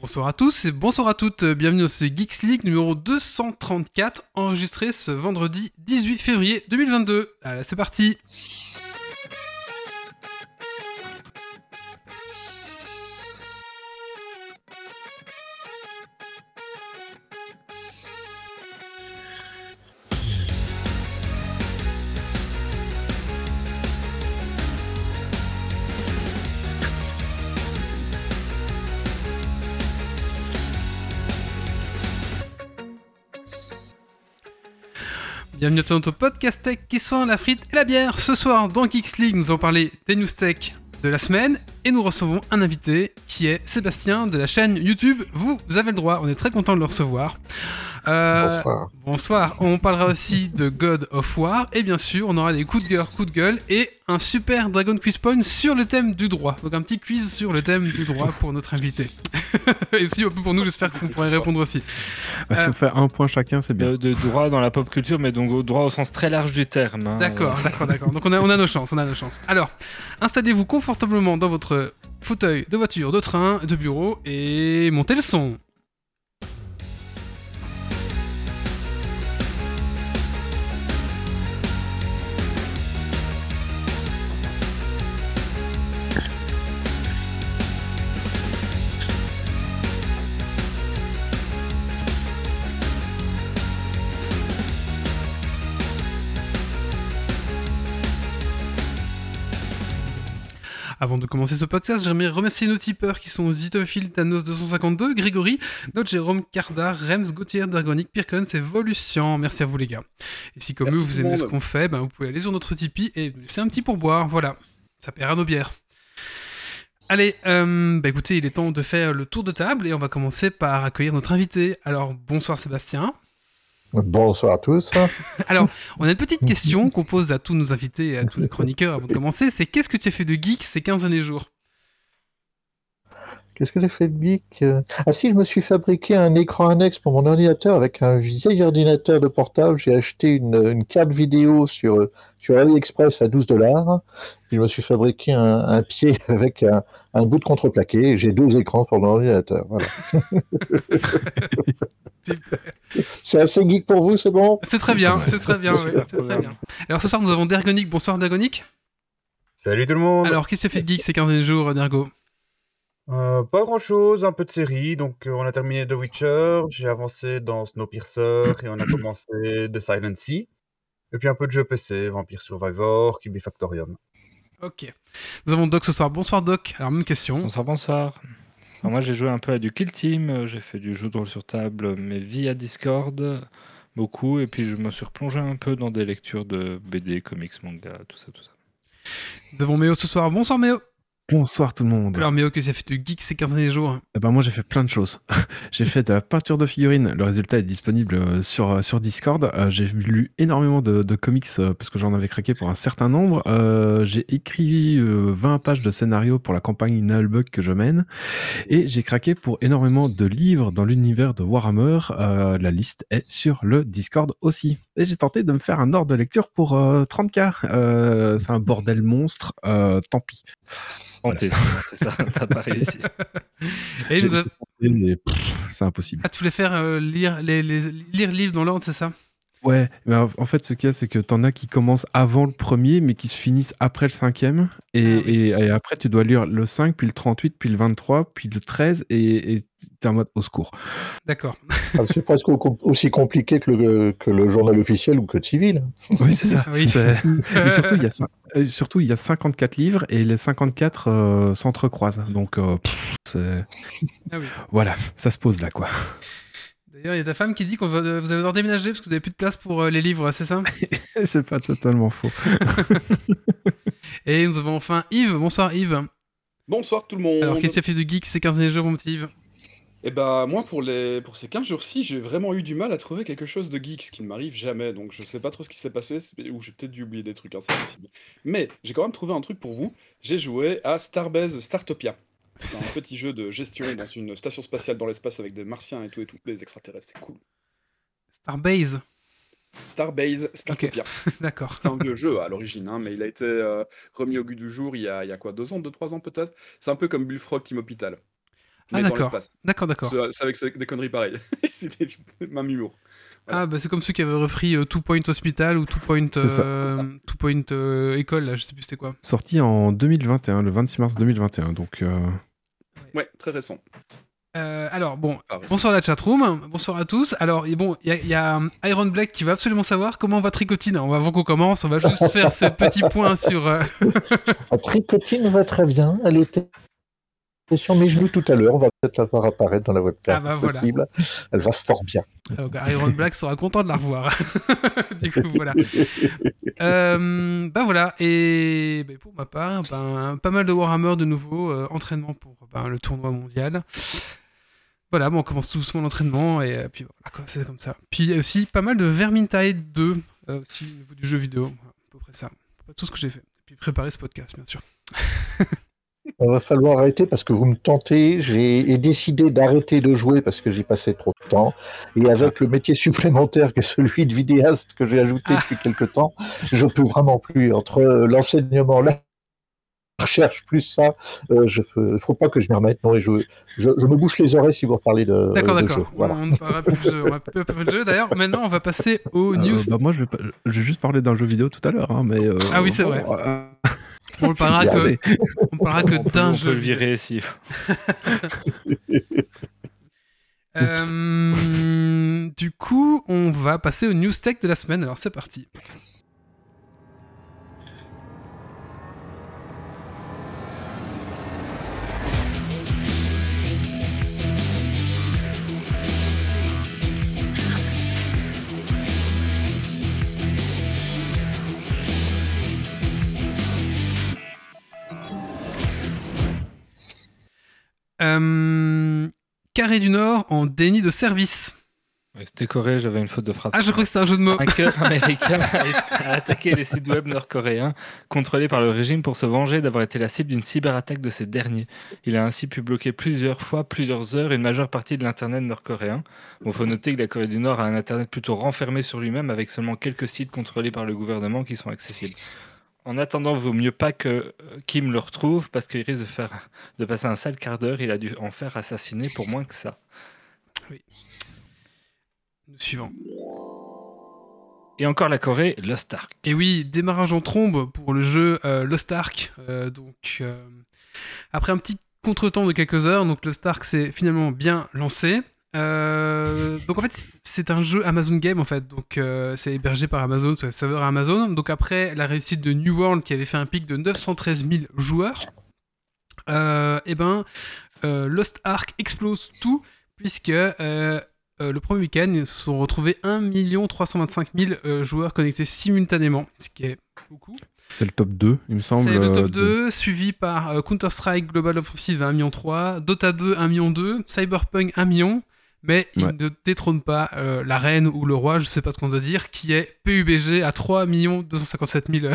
Bonsoir à tous et bonsoir à toutes, bienvenue dans ce Geeks League numéro 234, enregistré ce vendredi 18 février 2022. Allez, c'est parti Bienvenue à notre podcast tech qui sent la frite et la bière. Ce soir, dans Geeks nous allons parler des news tech de la semaine et nous recevons un invité qui est Sébastien de la chaîne YouTube. Vous, vous avez le droit, on est très content de le recevoir. Euh, Bonsoir. bonsoir. On parlera aussi de God of War et bien sûr, on aura des coups de cœur, coups de gueule et un super Dragon Quiz Point sur le thème du droit. Donc un petit quiz sur le thème du droit pour notre invité. et aussi un peu pour nous, j'espère qu'on pourrait répondre aussi. Bah, si Euh, on fait un point chacun, c'est bien. de, de droit dans la pop culture, mais donc au droit au sens très large du terme. hein. D'accord, d'accord, d'accord. Donc on a, on a nos chances, on a nos chances. Alors, installez-vous confortablement dans votre fauteuil de voiture, de train, de bureau et montez le son. Avant de commencer ce podcast, j'aimerais remercier nos tipeurs qui sont Zitophile, Thanos252, Grégory, Notre Jérôme, Cardar, Rems, Gauthier, Dragonic, Pirkons et Volution. Merci à vous les gars. Et si comme Merci eux vous aimez ce qu'on fait, ben, vous pouvez aller sur notre Tipeee et c'est un petit pourboire, voilà. Ça paiera nos bières. Allez, euh, bah écoutez, il est temps de faire le tour de table et on va commencer par accueillir notre invité. Alors, bonsoir Sébastien. Bonsoir à tous. Alors, on a une petite question qu'on pose à tous nos invités et à tous les chroniqueurs avant de commencer, c'est qu'est-ce que tu as fait de geek ces 15 derniers jours? Qu'est-ce que j'ai fait de geek euh? Ah si, je me suis fabriqué un écran annexe pour mon ordinateur avec un vieil ordinateur de portable. J'ai acheté une, une carte vidéo sur, sur AliExpress à 12 dollars. Puis je me suis fabriqué un, un pied avec un, un bout de contreplaqué. et J'ai deux écrans pour mon ordinateur. Voilà. C'est assez geek pour vous, c'est bon? C'est très bien, c'est très bien, oui, c'est très bien. Alors ce soir nous avons Dergonic, bonsoir Dergonic. Salut tout le monde. Alors qu'est-ce que tu as fait de geek ces 15 derniers jours Dergo? Euh, pas grand chose, un peu de série. Donc, euh, on a terminé The Witcher, j'ai avancé dans Snowpiercer et on a commencé The Silent Sea. Et puis un peu de jeux PC, Vampire Survivor, Cube Factorium. Ok. Nous avons Doc ce soir, bonsoir Doc. Alors même question. Bonsoir, bonsoir. Alors, moi, j'ai joué un peu à du Kill Team, euh, j'ai fait du jeu de rôle sur table, mais via Discord, beaucoup. Et puis, je me suis replongé un peu dans des lectures de BD, comics, manga, tout ça, tout ça. Nous avons Méo ce soir, bonsoir Méo. Bonsoir tout le monde. Alors Méo, que as fait de geek ces 15 derniers jours Eh ben, moi j'ai fait plein de choses. j'ai fait de la peinture de figurines. Le résultat est disponible euh, sur, euh, sur Discord. Euh, j'ai lu énormément de, de comics euh, parce que j'en avais craqué pour un certain nombre. Euh, j'ai écrit euh, 20 pages de scénario pour la campagne Nullbug que je mène. Et j'ai craqué pour énormément de livres dans l'univers de Warhammer. La liste est sur le Discord aussi. Et j'ai tenté de me faire un ordre de lecture pour euh, 30k. Euh, c'est un bordel monstre. Tant pis. Tenté, c'est ça, t'as pas réussi. Et nous c'est impossible. Ah, tu voulais faire euh, lire les, les, lire le livre dans l'ordre, c'est ça? Ouais, mais en fait, ce qu'il y a, c'est que t'en as qui commencent avant le premier, mais qui se finissent après le cinquième. Et, Ah oui. et- et après, tu dois lire le 5, puis le 38, puis le 23, puis le 13, et et t'es en mode au secours. D'accord. Ah, C'est presque au- aussi compliqué que le, que le journal officiel ou que civil. Oui, c'est ça. Oui. C'est- Et surtout, il y a cin- euh, surtout, il y a 54 livres, et les 54 euh, s'entrecroisent. Donc, euh, pff, c'est- Ah oui. voilà, ça se pose là, quoi. D'ailleurs, il y a ta femme qui dit que vous allez devoir déménager parce que vous n'avez plus de place pour euh, les livres, c'est ça? C'est pas totalement faux. Et nous avons enfin Yves. Bonsoir Yves. Bonsoir tout le monde. Alors, qu'est-ce que tu as fait de geek ces 15 derniers jours, mon petit Yves? Eh ben moi pour les pour ces 15 jours-ci, j'ai vraiment eu du mal à trouver quelque chose de geek, ce qui ne m'arrive jamais. Donc je sais pas trop ce qui s'est passé ou j'ai peut-être dû oublier des trucs, hein, c'est possible. Mais j'ai quand même trouvé un truc pour vous. J'ai joué à Starbase Startopia. C'est un petit jeu de gestion dans une station spatiale dans l'espace avec des martiens et tout et tout, des extraterrestres, c'est cool. Starbase. Starbase Startopia. D'accord. C'est un vieux jeu à l'origine, hein, mais il a été euh, remis au goût du jour il y a, il y a quoi, deux ans, deux, trois ans peut-être? C'est un peu comme Bullfrog Team Hospital. Ah, d'accord. D'accord, d'accord. C'est c'est avec des conneries pareilles. C'était même humour. Voilà. Ah, bah c'est comme ceux qui avaient repris euh, Two Point Hospital ou Two Point, euh, Two Point euh, École, là, je sais plus c'était quoi. Sorti en 2021, le 26 mars 2021. Donc, euh, Ouais, très récent. Euh, alors, bon, bonsoir la chatroom, bonsoir à tous. Alors, et bon, il y, a- il y a euh, Iron Black qui va absolument savoir comment va Tricotine. On va, avant qu'on commence, on va juste faire ce petit point sur. La tricotine va très bien. Elle était sur mes genoux tout à l'heure. On va peut-être la voir apparaître dans la webcam. Ah bah voilà. possible. Elle va fort bien. donc, Iron Black sera content de la revoir. du coup, voilà. Euh, bah voilà, et bah, pour ma part, ben, pas mal de Warhammer de nouveau, euh, entraînement pour ben, le tournoi mondial. Voilà, bon, on commence tout doucement l'entraînement, et euh, puis voilà, c'est comme ça. Puis aussi pas mal de Vermintide 2, euh, aussi au niveau du jeu vidéo, voilà, à peu près ça. Pas tout ce que j'ai fait. Et puis préparer ce podcast, bien sûr. On va falloir arrêter parce que vous me tentez. J'ai décidé d'arrêter de jouer parce que j'y passais trop de temps. Et avec le métier supplémentaire que celui de vidéaste que j'ai ajouté Ah. depuis quelque temps, je peux vraiment plus. Entre euh, l'enseignement, la recherche, plus ça, euh, je ne faut pas que je m'y remette. Non, et je, je, je me bouche les oreilles si vous parlez de, D'accord, d'accord. Voilà. On ne parlera plus de jeu. On. D'ailleurs, maintenant, on va passer aux euh, news. bah, moi, je vais, pas- je vais juste parler d'un jeu vidéo tout à l'heure. hein, mais, euh, Ah oui, c'est vrai. On ne parlera que, on parlera que On peut- d'un on jeu. peut le virer si. Euh, du coup, on va passer aux news tech de la semaine. Alors, c'est parti. Euh, Carré du Nord en déni de service. Ouais, C'était Corée, j'avais une faute de frappe. Ah, je crois que c'était un jeu de mots. Un hacker américain a attaqué les sites web nord-coréens contrôlés par le régime pour se venger d'avoir été la cible d'une cyberattaque de ces derniers. Il a ainsi pu bloquer plusieurs fois, plusieurs heures, une majeure partie de l'Internet nord-coréen. Il faut noter que la Corée du Nord a un Internet plutôt renfermé sur lui-même avec seulement quelques sites contrôlés par le gouvernement qui sont accessibles. En attendant, vaut mieux pas que euh, Kim le retrouve parce qu'il risque de, faire, de passer un sale quart d'heure. Il a dû en faire assassiner pour moins que ça. Suivant. Et encore la Corée, Lost Ark. Et oui, démarrage en trombe pour le jeu euh, Lost Ark. Euh, donc, euh, après un petit contretemps de quelques heures, donc Lost Ark s'est finalement bien lancé. Euh, donc en fait, c'est un jeu Amazon Game en fait, donc euh, c'est hébergé par Amazon, c'est serveur Amazon. Donc après la réussite de New World qui avait fait un pic de 913 000 joueurs, euh, et ben euh, Lost Ark explose tout puisque euh, euh, le premier week-end ils se sont retrouvés 1 325 000 euh, joueurs connectés simultanément, ce qui est beaucoup. c'est le top 2, il me semble. C'est le top de- 2, suivi par Counter-Strike Global Offensive à 1,3 million, Dota 2 1,2 million, Cyberpunk 1 million, mais il Ouais. ne détrône pas euh, la reine ou le roi, je sais pas ce qu'on doit dire, qui est PUBG à 3 257 000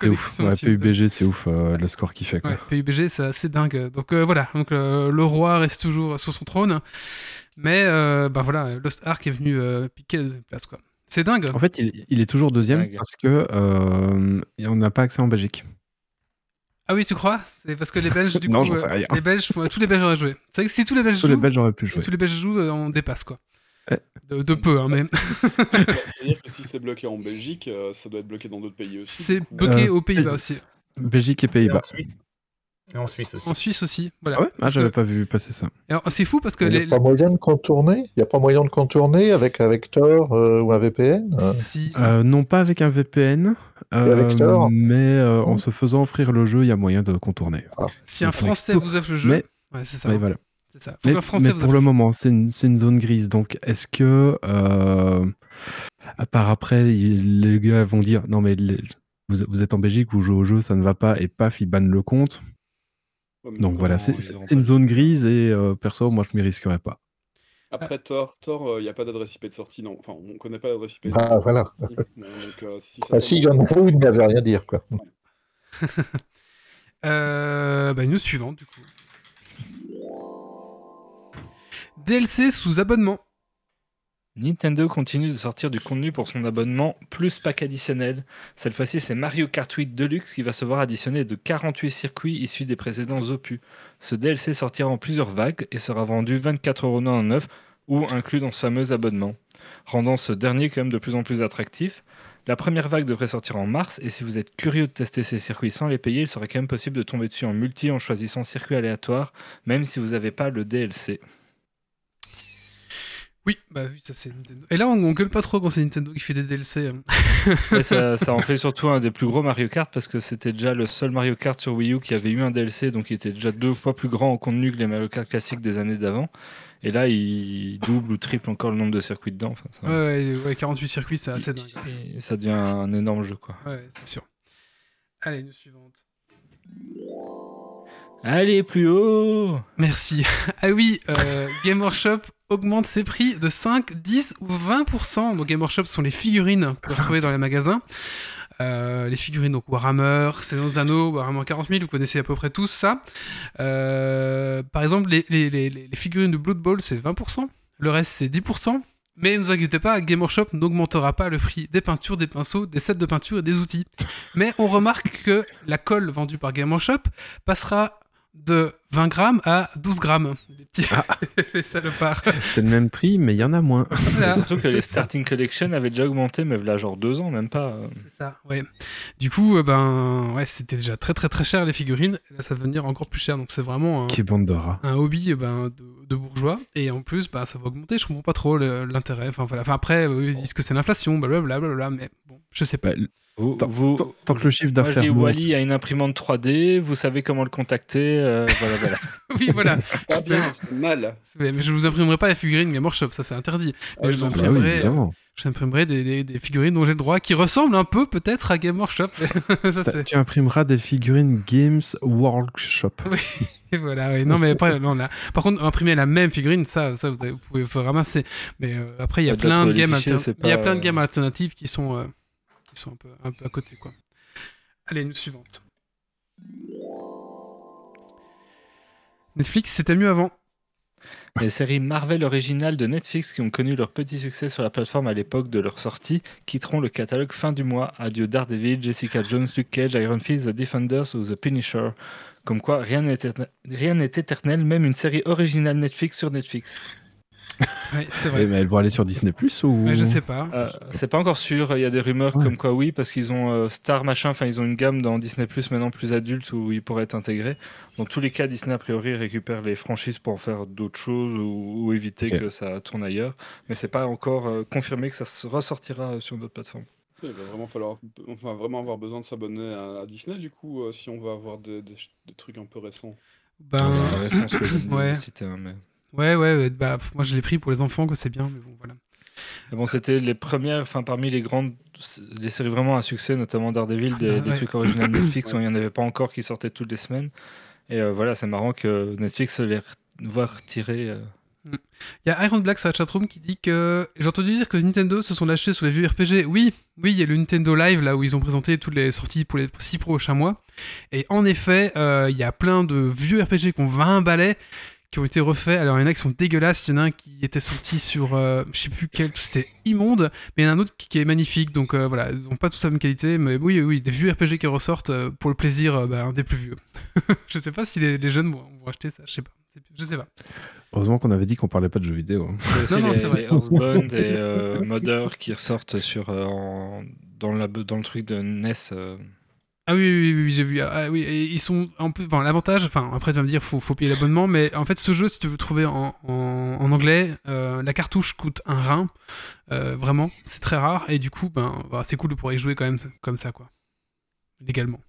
C'est ouf. connexions Ouais. PUBG, c'est ouf euh, le score qu'il fait. Quoi. Ouais, PUBG, c'est assez dingue. Donc euh, voilà, donc euh, le roi reste toujours sur son trône, mais euh, bah voilà, Lost Ark est venu euh, piquer la deuxième place quoi. C'est dingue. En fait, il, il est toujours deuxième parce que euh, on n'a pas accès en Belgique. Ah oui, tu crois? C'est parce que les Belges du Non, coup, j'en sais euh, rien. les Belges, faut- tous les Belges auraient joué. C'est vrai que si tous les Belges Tous les jouent, Belges auraient pu si jouer. tous les Belges jouent, euh, on dépasse quoi. De, de peu, hein, mais C'est-à-dire que si c'est bloqué en Belgique, euh, ça doit être bloqué dans d'autres pays aussi. c'est bloqué Euh, aux Pays-Bas aussi. Belgique et Pays-Bas. en Suisse. Et en Suisse aussi. En Suisse aussi. Voilà. Ah ouais? Ah, j'avais que- pas vu passer ça. alors, c'est fou parce que Il n'y les. a pas moyen de contourner? Il n'y a pas moyen de contourner avec, avec Tor euh, ou un VPN euh Si. Euh, non pas avec un VPN, euh, avec mais euh, en Non. se faisant offrir le jeu, il y a moyen de contourner. si un Français vous offre le jeu. Mais- Ouais, c'est ça. Ouais, voilà. C'est ça. Faut Mais, qu'un Français mais vous pour le jeu. moment, c'est une, c'est une zone grise. Donc, est-ce que, euh, à part après, il- les gars vont dire non, mais les- vous, vous êtes en Belgique, vous jouez au jeu, ça ne va pas, et paf, ils bannent le compte. Ouais, Donc voilà, c'est une zone grise et euh, perso, moi, je m'y risquerais pas. Après Tor, Tor, il n'y a pas d'adresse IP de sortie, non. Enfin, on connaît pas l'adresse IP. Ah, voilà. Bon, donc, euh, si ça Ah, si, il y en a où il n'y avait rien à dire. Quoi. Euh, bah, news suivante, du coup. DLC sous abonnement. Nintendo continue de sortir du contenu pour son abonnement plus pack additionnel. Cette fois-ci, c'est Mario Kart 8 Deluxe qui va se voir additionner de 48 circuits issus des précédents opus. Ce DLC sortira en plusieurs vagues et sera vendu 24,99€ ou inclus dans ce fameux abonnement, rendant ce dernier quand même de plus en plus attractif. La première vague devrait sortir en mars et si vous êtes curieux de tester ces circuits sans les payer, il serait quand même possible de tomber dessus en multi en choisissant circuit aléatoire, même si vous n'avez pas le DLC. Oui, bah oui, ça c'est Nintendo. Et là, on, on gueule pas trop quand c'est Nintendo qui fait des DLC. hein. Et ça, ça en fait surtout un des plus gros Mario Kart parce que c'était déjà le seul Mario Kart sur Wii U qui avait eu un DLC, donc il était déjà deux fois plus grand en contenu que les Mario Kart classiques des années d'avant. Et là, il double ou triple encore le nombre de circuits dedans. Enfin, ça, Ouais, ouais, ouais, 48 circuits, c'est assez dingue. et ça devient un énorme jeu, quoi. Ouais, c'est sûr. Allez, une suivante. Allez, plus haut Merci. Ah oui, euh, Game Workshop augmente ses prix de 5, 10 ou 20%. Donc Game Workshop sont les figurines que vous retrouvez dans les magasins. Euh, les figurines, donc Warhammer, Seigneur des Anneaux, Warhammer 40 000, vous connaissez à peu près tous ça. Euh, par exemple, les, les- les- les figurines de Blood Bowl, c'est 20%. Le reste, c'est 10%. Mais ne vous inquiétez pas, Game Workshop n'augmentera pas le prix des peintures, des pinceaux, des sets de peinture et des outils. Mais on remarque que la colle vendue par Game Workshop passera de 20 grammes à 12 grammes. Les petits les salopards. C'est le même prix, mais il y en a moins. Voilà. Surtout que les ça. Starting Collection avaient déjà augmenté, mais là, genre deux ans, même pas. C'est ça, ouais. Du coup, euh, ben, ouais, c'était déjà très très très cher les figurines. Et là, ça va devenir encore plus cher. Donc c'est vraiment un, Qui bande de rats. un hobby euh, ben, de, de bourgeois. Et en plus, bah, ça va augmenter. Je comprends pas trop l'intérêt. Enfin voilà. Enfin après, euh, ils disent que c'est l'inflation, blablabla, blablabla. Mais bon, je sais pas. Bah, Vous, tant, vous- tant- tant que le chiffre d'affaires Wally a une imprimante 3D, vous savez comment le contacter. euh, voilà, voilà. oui, voilà. Pas bien, c'est mal. Mais mais je vous imprimerai pas les figurines Game Workshop, ça c'est interdit. Mais Ah, je vous oui, imprimerai, je imprimerai des, des- des figurines dont j'ai le droit, qui ressemblent un peu peut-être à Game Workshop. ça, T'as- c'est- Tu imprimeras des figurines Games Workshop. Et voilà, oui. Non, mais non, là. Par contre, imprimer la même figurine, ça, ça vous, vous pouvez faut ramasser. Mais euh, après, il y a plein de games fichiers, alter- c'est il y a plein de euh, gammes alternatives qui sont, euh, qui sont un peu, un peu à côté, quoi. Allez, une suivante. Netflix, c'était mieux avant. Les séries Marvel originales de Netflix qui ont connu leur petit succès sur la plateforme à l'époque de leur sortie quitteront le catalogue fin du mois. Adieu Daredevil, Jessica Jones, Luke Cage, Iron Fist, The Defenders ou The Punisher. Comme quoi, rien n'est éternel, même une série originale Netflix sur Netflix. Oui, c'est vrai. mais elles vont aller sur Disney Plus ou je sais pas. Euh, c'est pas encore sûr, il y a des rumeurs Ouais. comme quoi oui, parce qu'ils ont euh, Star machin, enfin ils ont une gamme dans Disney Plus maintenant plus adulte où ils pourraient être intégrés. Dans tous les cas, Disney a priori récupère les franchises pour en faire d'autres choses ou, ou éviter que ça tourne ailleurs. Mais c'est pas encore euh, confirmé que ça se ressortira euh, sur d'autres plateformes. Il va vraiment falloir, on va vraiment avoir besoin de s'abonner à, à Disney du coup, euh, si on va avoir des, des- des trucs un peu récents. Ben, C'est pas récent ce que je ouais. citer, hein, mais... ouais, ouais, bah, moi je l'ai pris pour les enfants, c'est bien, mais bon, voilà. Bon, c'était les premières, enfin parmi les grandes, les séries vraiment à succès, notamment Daredevil, des, Ah, des ouais. trucs originaux Netflix où il n'y en avait pas encore qui sortaient toutes les semaines. Et euh, voilà, c'est marrant que Netflix les voit retirer. euh, Il y a Iron Black sur la chatroom qui dit que j'ai entendu dire que Nintendo se sont lâchés sur les vieux RPG. Oui, oui, il y a le Nintendo Live là où ils ont présenté toutes les sorties pour les six prochains mois. Et en effet, euh, il y a plein de vieux RPG qui ont 20 balais qui ont été refaits. Alors il y en a qui sont dégueulasses, il y en a un qui était sorti sur euh, je sais plus quel, c'était immonde, mais il y en a un autre qui, qui est magnifique. Donc euh, voilà, ils n'ont pas tous la même qualité, mais oui, oui, des vieux RPG qui ressortent euh, pour le plaisir euh, bah, des plus vieux. je sais pas si les, les jeunes vont, vont acheter ça, je sais pas. Je sais pas. Heureusement qu'on avait dit qu'on parlait pas de jeux vidéo. hein. Non, non, les, c'est vrai. les Earthbound et euh, Mother qui ressortent sur, euh, en- dans, la, dans le truc de NES. Ah oui, oui, oui, oui, j'ai vu. Ah, ah oui, et ils sont un peu. Enfin, l'avantage, enfin, après, tu vas me dire, faut, faut payer l'abonnement, mais en fait, ce jeu, si tu veux trouver en, en, en anglais, euh, la cartouche coûte un rein. Euh, vraiment, c'est très rare, et du coup, ben, voilà, c'est cool de pouvoir y jouer quand même comme ça, quoi. Légalement.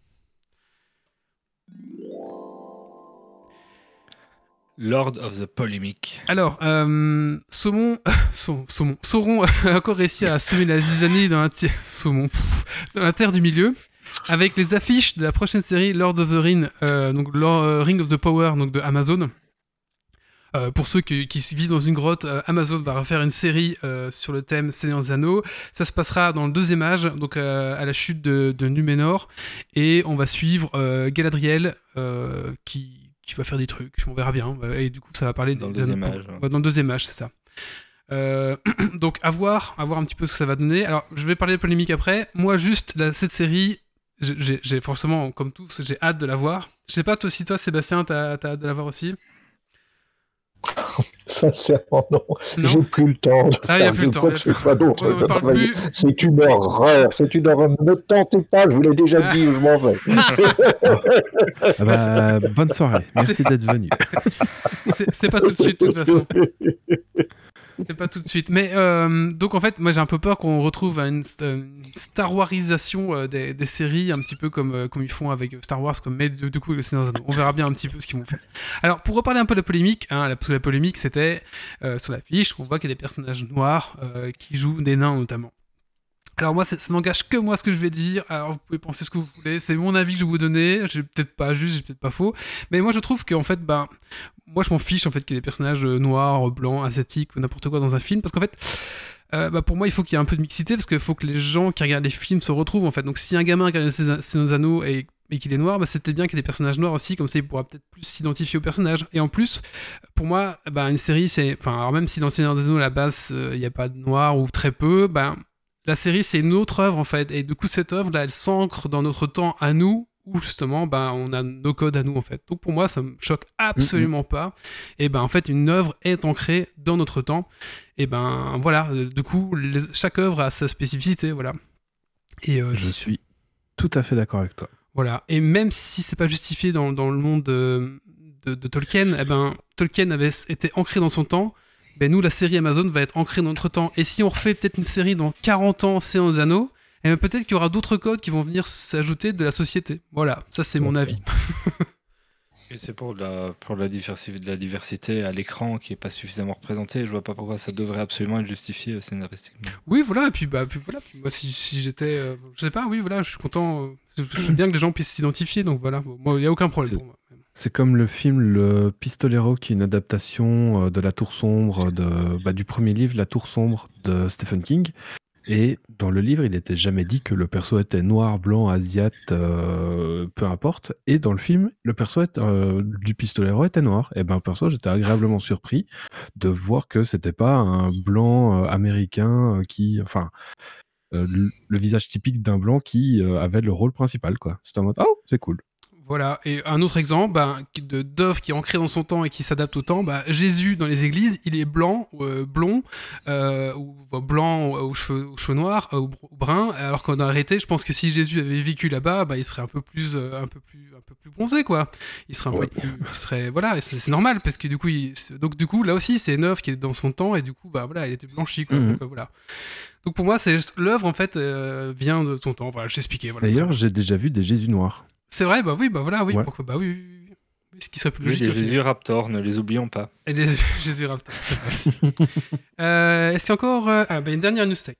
Lord of the Polemic. Alors, euh, Saumon, Sau- Saumon, Sauron a encore réussi à semer la zizanie dans la, Saumon, pff, dans la terre du milieu, avec les affiches de la prochaine série Lord of the Ring, euh, donc Lord- euh, Ring of the Power, donc de Amazon. Euh, pour ceux qui, qui vivent dans une grotte, euh, Amazon va refaire une série euh, sur le thème Seigneur des Anneaux. Ça se passera dans le deuxième âge, donc à la chute de, de Numénor, et on va suivre Galadriel qui, qui va faire des trucs. On verra bien. Et du coup, ça va parler Dans le deuxième âge, ouais. Dans le deuxième âge, c'est ça. Donc à voir, à voir un petit peu ce que ça va donner. Alors je vais parler de polémique après. Moi juste cette série, j'ai- forcément comme tous, j'ai hâte de la voir. Je sais pas toi si toi Sébastien t'as as hâte de la voir aussi? Sincèrement, non. Non? J'ai plus le temps de Ah, il a faire plus le temps, quoi que ce soit d'autre. C'est une horreur, c'est une horreur. Ne tentez pas, je vous l'ai déjà dit, je m'en vais. Ah bah, bonne soirée. Merci d'être venu. C'est pas tout de suite de toute façon. C'est pas tout de suite. Mais euh, donc en fait, moi j'ai un peu peur qu'on retrouve une, une Star Warisation euh, des, séries, un petit peu comme, euh, ils font avec Star Wars, comme mais du, coup. On verra bien un petit peu ce qu'ils vont faire. Alors pour reparler un peu de la polémique, hein, la- parce que la polémique c'était euh, sur l'affiche, on voit qu'il y a des personnages noirs euh, qui jouent des nains notamment. Alors moi, ça, n'engage que moi ce que je vais dire. Alors vous pouvez penser ce que vous voulez. C'est mon avis que je vais vous donner. J'ai peut-être pas juste, j'ai peut-être pas faux. Mais moi, je trouve qu'en fait, ben, moi, je m'en fiche en fait qu'il y ait des personnages euh, noirs, blancs, asiatiques ou n'importe quoi dans un film, parce qu'en fait. euh, bah, pour moi, il faut qu'il y ait un peu de mixité parce qu'il faut que les gens qui regardent les films se retrouvent en fait. Donc, si un gamin regarde ses anneaux et, et qu'il est noir, bah, c'était bien qu'il y ait des personnages noirs aussi, comme ça il pourra peut-être plus s'identifier au personnage. Et en plus, pour moi, bah, une série, c'est. Enfin, alors même si dans Seigneur des Anneaux, à la base, euh, il n'y a pas de noir ou très peu, ben la série, c'est une autre œuvre en fait. Et du coup, cette œuvre là, elle s'ancre dans notre temps à nous, où justement, ben, on a nos codes à nous en fait. Donc pour moi, ça me choque absolument pas. Et ben en fait, une œuvre est ancrée dans notre temps. Et ben voilà, euh, du coup, les- chaque œuvre a sa spécificité, voilà. Et euh, Je suis tout à fait d'accord avec toi. voilà. Et même si c'est pas justifié dans, dans le monde de, de- de Tolkien, eh ben, Tolkien avait été ancré dans son temps. Ben nous, la série Amazon va être ancrée dans notre temps. Et si on refait peut-être une série dans 40 ans, c'est des anneaux, eh ben, peut-être qu'il y aura d'autres codes qui vont venir s'ajouter de la société. Voilà, ça c'est mon avis. Et c'est pour la, pour la, diversi- de la diversité à l'écran qui est pas suffisamment représentée. Je vois pas pourquoi ça devrait absolument être justifié euh, scénaristiquement. Oui, voilà, et puis, bah, puis voilà, puis moi si, si j'étais. euh, je sais pas, oui, voilà, je suis content. euh, je, veux bien que les gens puissent s'identifier, donc voilà, il n'y a aucun problème C'est- pour moi. C'est comme le film Le Pistolero, qui est une adaptation euh, de La Tour Sombre, de, bah, du premier livre, La Tour Sombre de Stephen King. Et dans le livre, il n'était jamais dit que le perso était noir, blanc, asiate, euh, peu importe. Et dans le film, le perso est- euh, du Pistolero était noir. Et ben perso, j'étais agréablement surpris de voir que c'était pas un blanc euh, américain qui, enfin, le, le visage typique d'un blanc qui euh, avait le rôle principal, quoi. C'était en mode, oh, c'est cool. Voilà, et un autre exemple qui- de d'œuvre qui est ancrée dans son temps et qui s'adapte au temps, ben, Jésus dans les églises, il est blanc, euh, blond, euh, ou blanc aux cheveux, aux cheveux noirs, euh, ou br- ou brun, alors qu'on a arrêté, je pense que si Jésus avait vécu là-bas, ben, il serait un peu plus, euh, un peu plus, un peu plus bronzé, quoi. Il serait un Ouais. peu plus, il serait, voilà, c'est normal parce que du coup, il- donc du coup, là aussi, c'est une œuvre qui est dans son temps et du coup, bah voilà, elle était blanchie, quoi. Mhm. Donc, euh, voilà. Donc pour moi, c'est l'œuvre en fait euh, vient de son temps. Voilà, je t'ai expliqué. Voilà. D'ailleurs, j'ai déjà vu des Jésus noirs. C'est vrai, bah oui, bah voilà, oui, Ouais. pourquoi, bah oui, oui, oui, oui. Ce qui serait plus Oui, logique. les. Jésus Raptor, ne les oublions pas. Et les Jésus Raptor, c'est vrai aussi. euh, Est-ce qu'il y a encore euh, ah, bah, une dernière news tech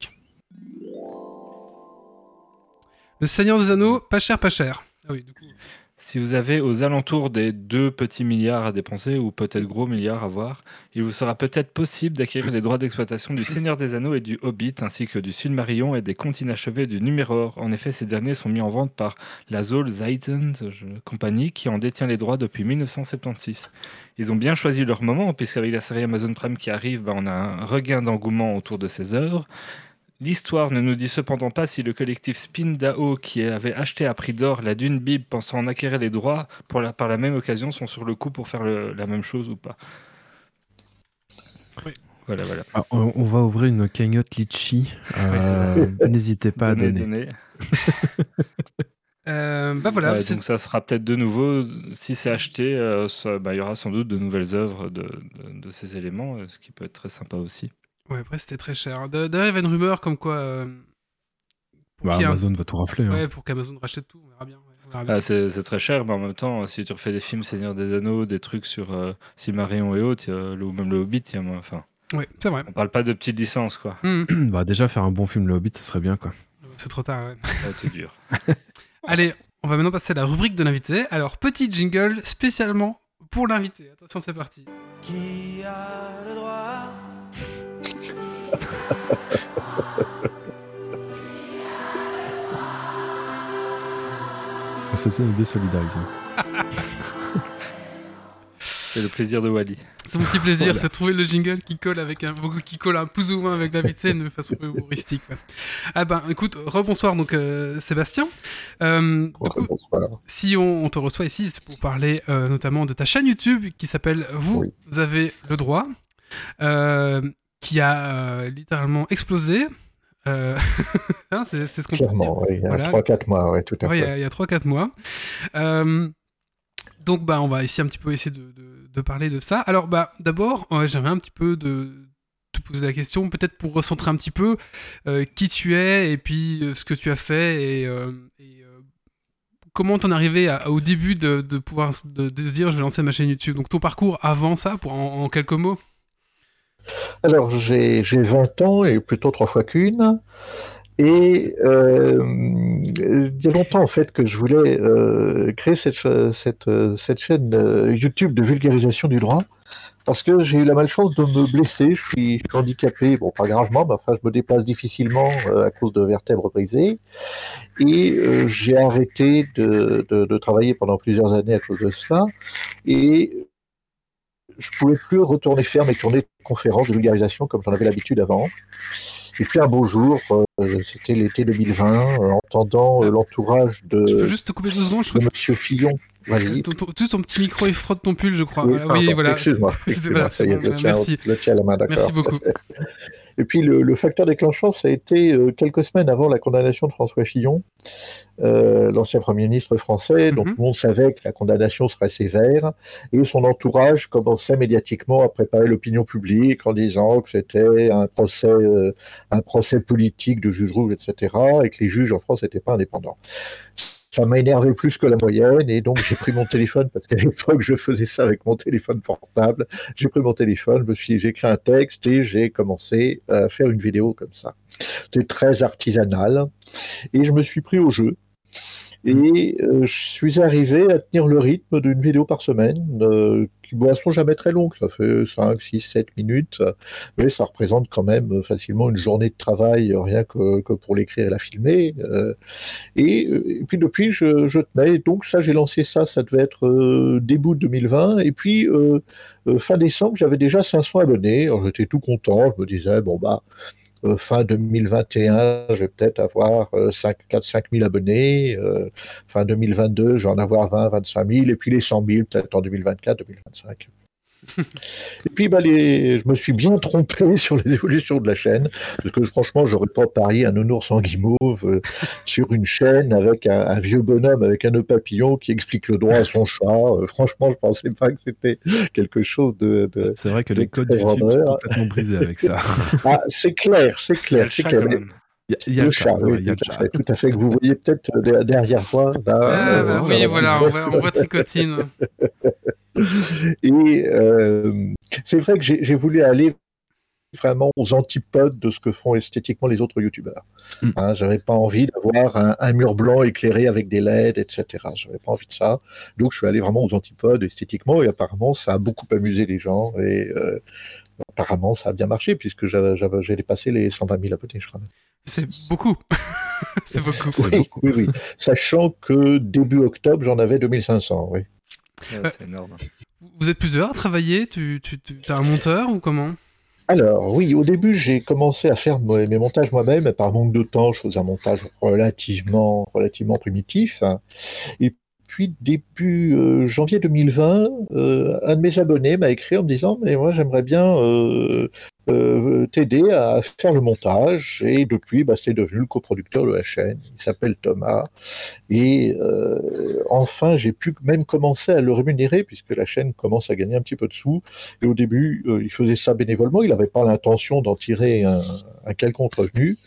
Le Seigneur des Anneaux, pas cher, pas cher. Ah oui, du coup. Si vous avez aux alentours des deux petits milliards à dépenser, ou peut-être gros milliards à voir, il vous sera peut-être possible d'acquérir les droits d'exploitation du Seigneur des Anneaux et du Hobbit, ainsi que du Silmarillion et des contes inachevés du Numéraire. En effet, ces derniers sont mis en vente par la Zoll Zeiten compagnie, qui en détient les droits depuis 1976. Ils ont bien choisi leur moment, puisqu'avec la série Amazon Prime qui arrive, bah, on a un regain d'engouement autour de ces œuvres. L'histoire ne nous dit cependant pas si le collectif Spin DAO, qui avait acheté à prix d'or la Dune Bible pensant en acquérir les droits pour la, par la même occasion, sont sur le coup pour faire le- la même chose ou pas. Oui. Voilà, voilà. Ah, on, on va ouvrir une cagnotte litchi. Euh, N'hésitez pas à Donnez, donner. donnez. Euh, bah voilà, Ouais, donc ça sera peut-être de nouveau, si c'est acheté, euh, ça- bah, il y aura sans doute de nouvelles œuvres de, de- de ces éléments, euh, ce qui peut être très sympa aussi. Ouais, après c'était très cher. De- D'ailleurs, il y avait une rumeur comme quoi. euh, Bah, un- Amazon va tout rafler. hein. Ouais, pour qu'Amazon rachète tout, on verra bien. ouais, on verra bien. Ah, c'est c'est très cher, mais en même temps, si tu refais des films Seigneur des Anneaux, des trucs sur euh, Silmarillion et autres, ou même le Hobbit, il y a moins- enfin, Ouais, c'est vrai. on parle pas de petites licences, quoi. Hmm, bah, déjà, faire un bon film Le Hobbit, ça serait bien, quoi. C'est trop tard, ouais. Va être dur. Allez, on va maintenant passer à la rubrique de l'invité. Alors, petit jingle spécialement pour l'invité. Attention, c'est parti. Qui a le droit Ça, c'est désolidariser. C'est le plaisir de Wally. C'est mon petit plaisir, Voilà. c'est de trouver le jingle qui colle avec un qui colle un plus ou moins avec David Sen de façon humoristique. ouais. Ah ben, écoute, rebonsoir donc euh, Sébastien. Euh, si on, on te reçoit ici, c'est pour parler euh, notamment de ta chaîne YouTube qui s'appelle Vous Oui. avez le droit, euh, qui a euh, littéralement explosé. Euh, hein, c'est ce qu'on. Clairement, oui, il y a Voilà. 3-4 mois, oui, tout à Ouais, il y fait. a- il y a 3-4 mois. Euh, donc, bah, on va ici un petit peu essayer de, de- de parler de ça. Alors, bah, d'abord, j'aimerais un petit peu de te poser la question, peut-être pour recentrer un petit peu euh, qui tu es et puis euh, ce que tu as fait et, euh, et, comment t'en es arrivé à- au début de, de pouvoir de, de se dire je vais lancer ma chaîne YouTube. Donc, ton parcours avant ça, pour en, en quelques mots. Alors, j'ai j'ai 20 ans et plutôt trois fois qu'une. Et euh, il y a longtemps, en fait, que je voulais euh, créer cette, cha- cette, cette chaîne euh, YouTube de vulgarisation du droit. Parce que j'ai eu la malchance de me blesser. Je suis, handicapé, bon, pas gravement, mais enfin, je me déplace difficilement euh, à cause de vertèbres brisées. Et j'ai arrêté de travailler pendant plusieurs années à cause de ça. Et je pouvais plus retourner faire mes tournées de conférences de vulgarisation comme j'en avais l'habitude avant. Et puis un beau jour, euh, c'était l'été 2020, euh, entendant euh, l'entourage de, Je peux juste te couper deux secondes, je crois Monsieur Fillon. Vas-y. ton, ton- juste ton petit micro il frotte ton pull, je crois. Oui, pardon, voilà. Excuse-moi, voilà, bon, tiens, merci. le la main. Merci beaucoup. Et puis le, le facteur déclenchant, ça a été euh, quelques semaines avant la condamnation de François Fillon, euh, l'ancien Premier ministre français. Donc Mhm. monde savait que la condamnation serait sévère, et son entourage commençait médiatiquement à préparer l'opinion publique en disant que c'était un procès, euh, un procès politique de juge rouge, etc., et que les juges en France n'étaient pas indépendants. Ça m'a énervé plus que la moyenne, et donc j'ai pris mon téléphone, parce qu'à l'époque je faisais ça avec mon téléphone portable. J'ai pris mon téléphone, je me suis, j'ai écrit un texte et j'ai commencé à faire une vidéo comme ça. C'était très artisanal, et je me suis pris au jeu. Et euh, je suis arrivé à tenir le rythme d'une vidéo par semaine, euh, qui jamais très longues, ça fait 5, 6, 7 minutes, mais ça représente quand même facilement une journée de travail, rien que, pour l'écrire et la filmer. euh, et, euh, et puis depuis, je, tenais. Donc ça, j'ai lancé ça, ça devait être euh, début 2020. Et puis fin décembre, j'avais déjà 500 abonnés. J'étais tout content. Je me disais, bon bah, fin 2021, je vais peut-être avoir euh, 5, 4, 5 000 abonnés. Euh, fin 2022, je vais en avoir 20, 25 000. Et puis les 100 000, peut-être en 2024, 2025. Et puis bah, les... je me suis bien trompé sur les évolutions de la chaîne, parce que franchement, j'aurais pas parié un nounours en guimauve euh, sur une chaîne avec un, un vieux bonhomme avec un nœud papillon qui explique le droit à son chat. Euh, franchement, je pensais pas que c'était quelque chose de. de- C'est vrai que de les codes YouTube sont complètement brisés avec ça. Ah, c'est clair, c'est clair, c'est clair. même. Il y a, il y a le le chat, oui, il y a le tout, à fait, tout à fait, que vous voyez peut-être euh, derrière moi. là, Ah, euh, bah oui, voilà, on voit, on voit tricotine. Et euh, c'est vrai que j'ai voulu aller vraiment aux antipodes de ce que font esthétiquement les autres youtubeurs. Mm. Hein, J'avais pas envie d'avoir un, un mur blanc éclairé avec des LED, etc. J'avais pas envie de ça. Donc je suis allé vraiment aux antipodes esthétiquement et apparemment ça a beaucoup amusé les gens et euh, apparemment ça a bien marché puisque j'avais- dépassé les 120 000 abonnés, je crois. C'est beaucoup. c'est beaucoup. Oui, oui, oui. Sachant que début octobre j'en avais 2500. Oui. Ouais, c'est énorme. Vous êtes plusieurs à travailler? Tu, tu, tu as un monteur ou comment? Alors oui, au début j'ai commencé à faire mes montages moi-même, par manque de temps, je faisais un montage relativement, relativement primitif. Et puis début euh, janvier 2020, euh, un de mes abonnés m'a écrit en me disant mais moi j'aimerais bien euh, euh, t'aider à faire le montage. Et depuis, bah, c'est devenu le coproducteur de la chaîne. Il s'appelle Thomas. Et euh, enfin, j'ai pu même commencer à le rémunérer puisque la chaîne commence à gagner un petit peu de sous. Et au début, euh, il faisait ça bénévolement. Il n'avait pas l'intention d'en tirer un, un quelconque revenu.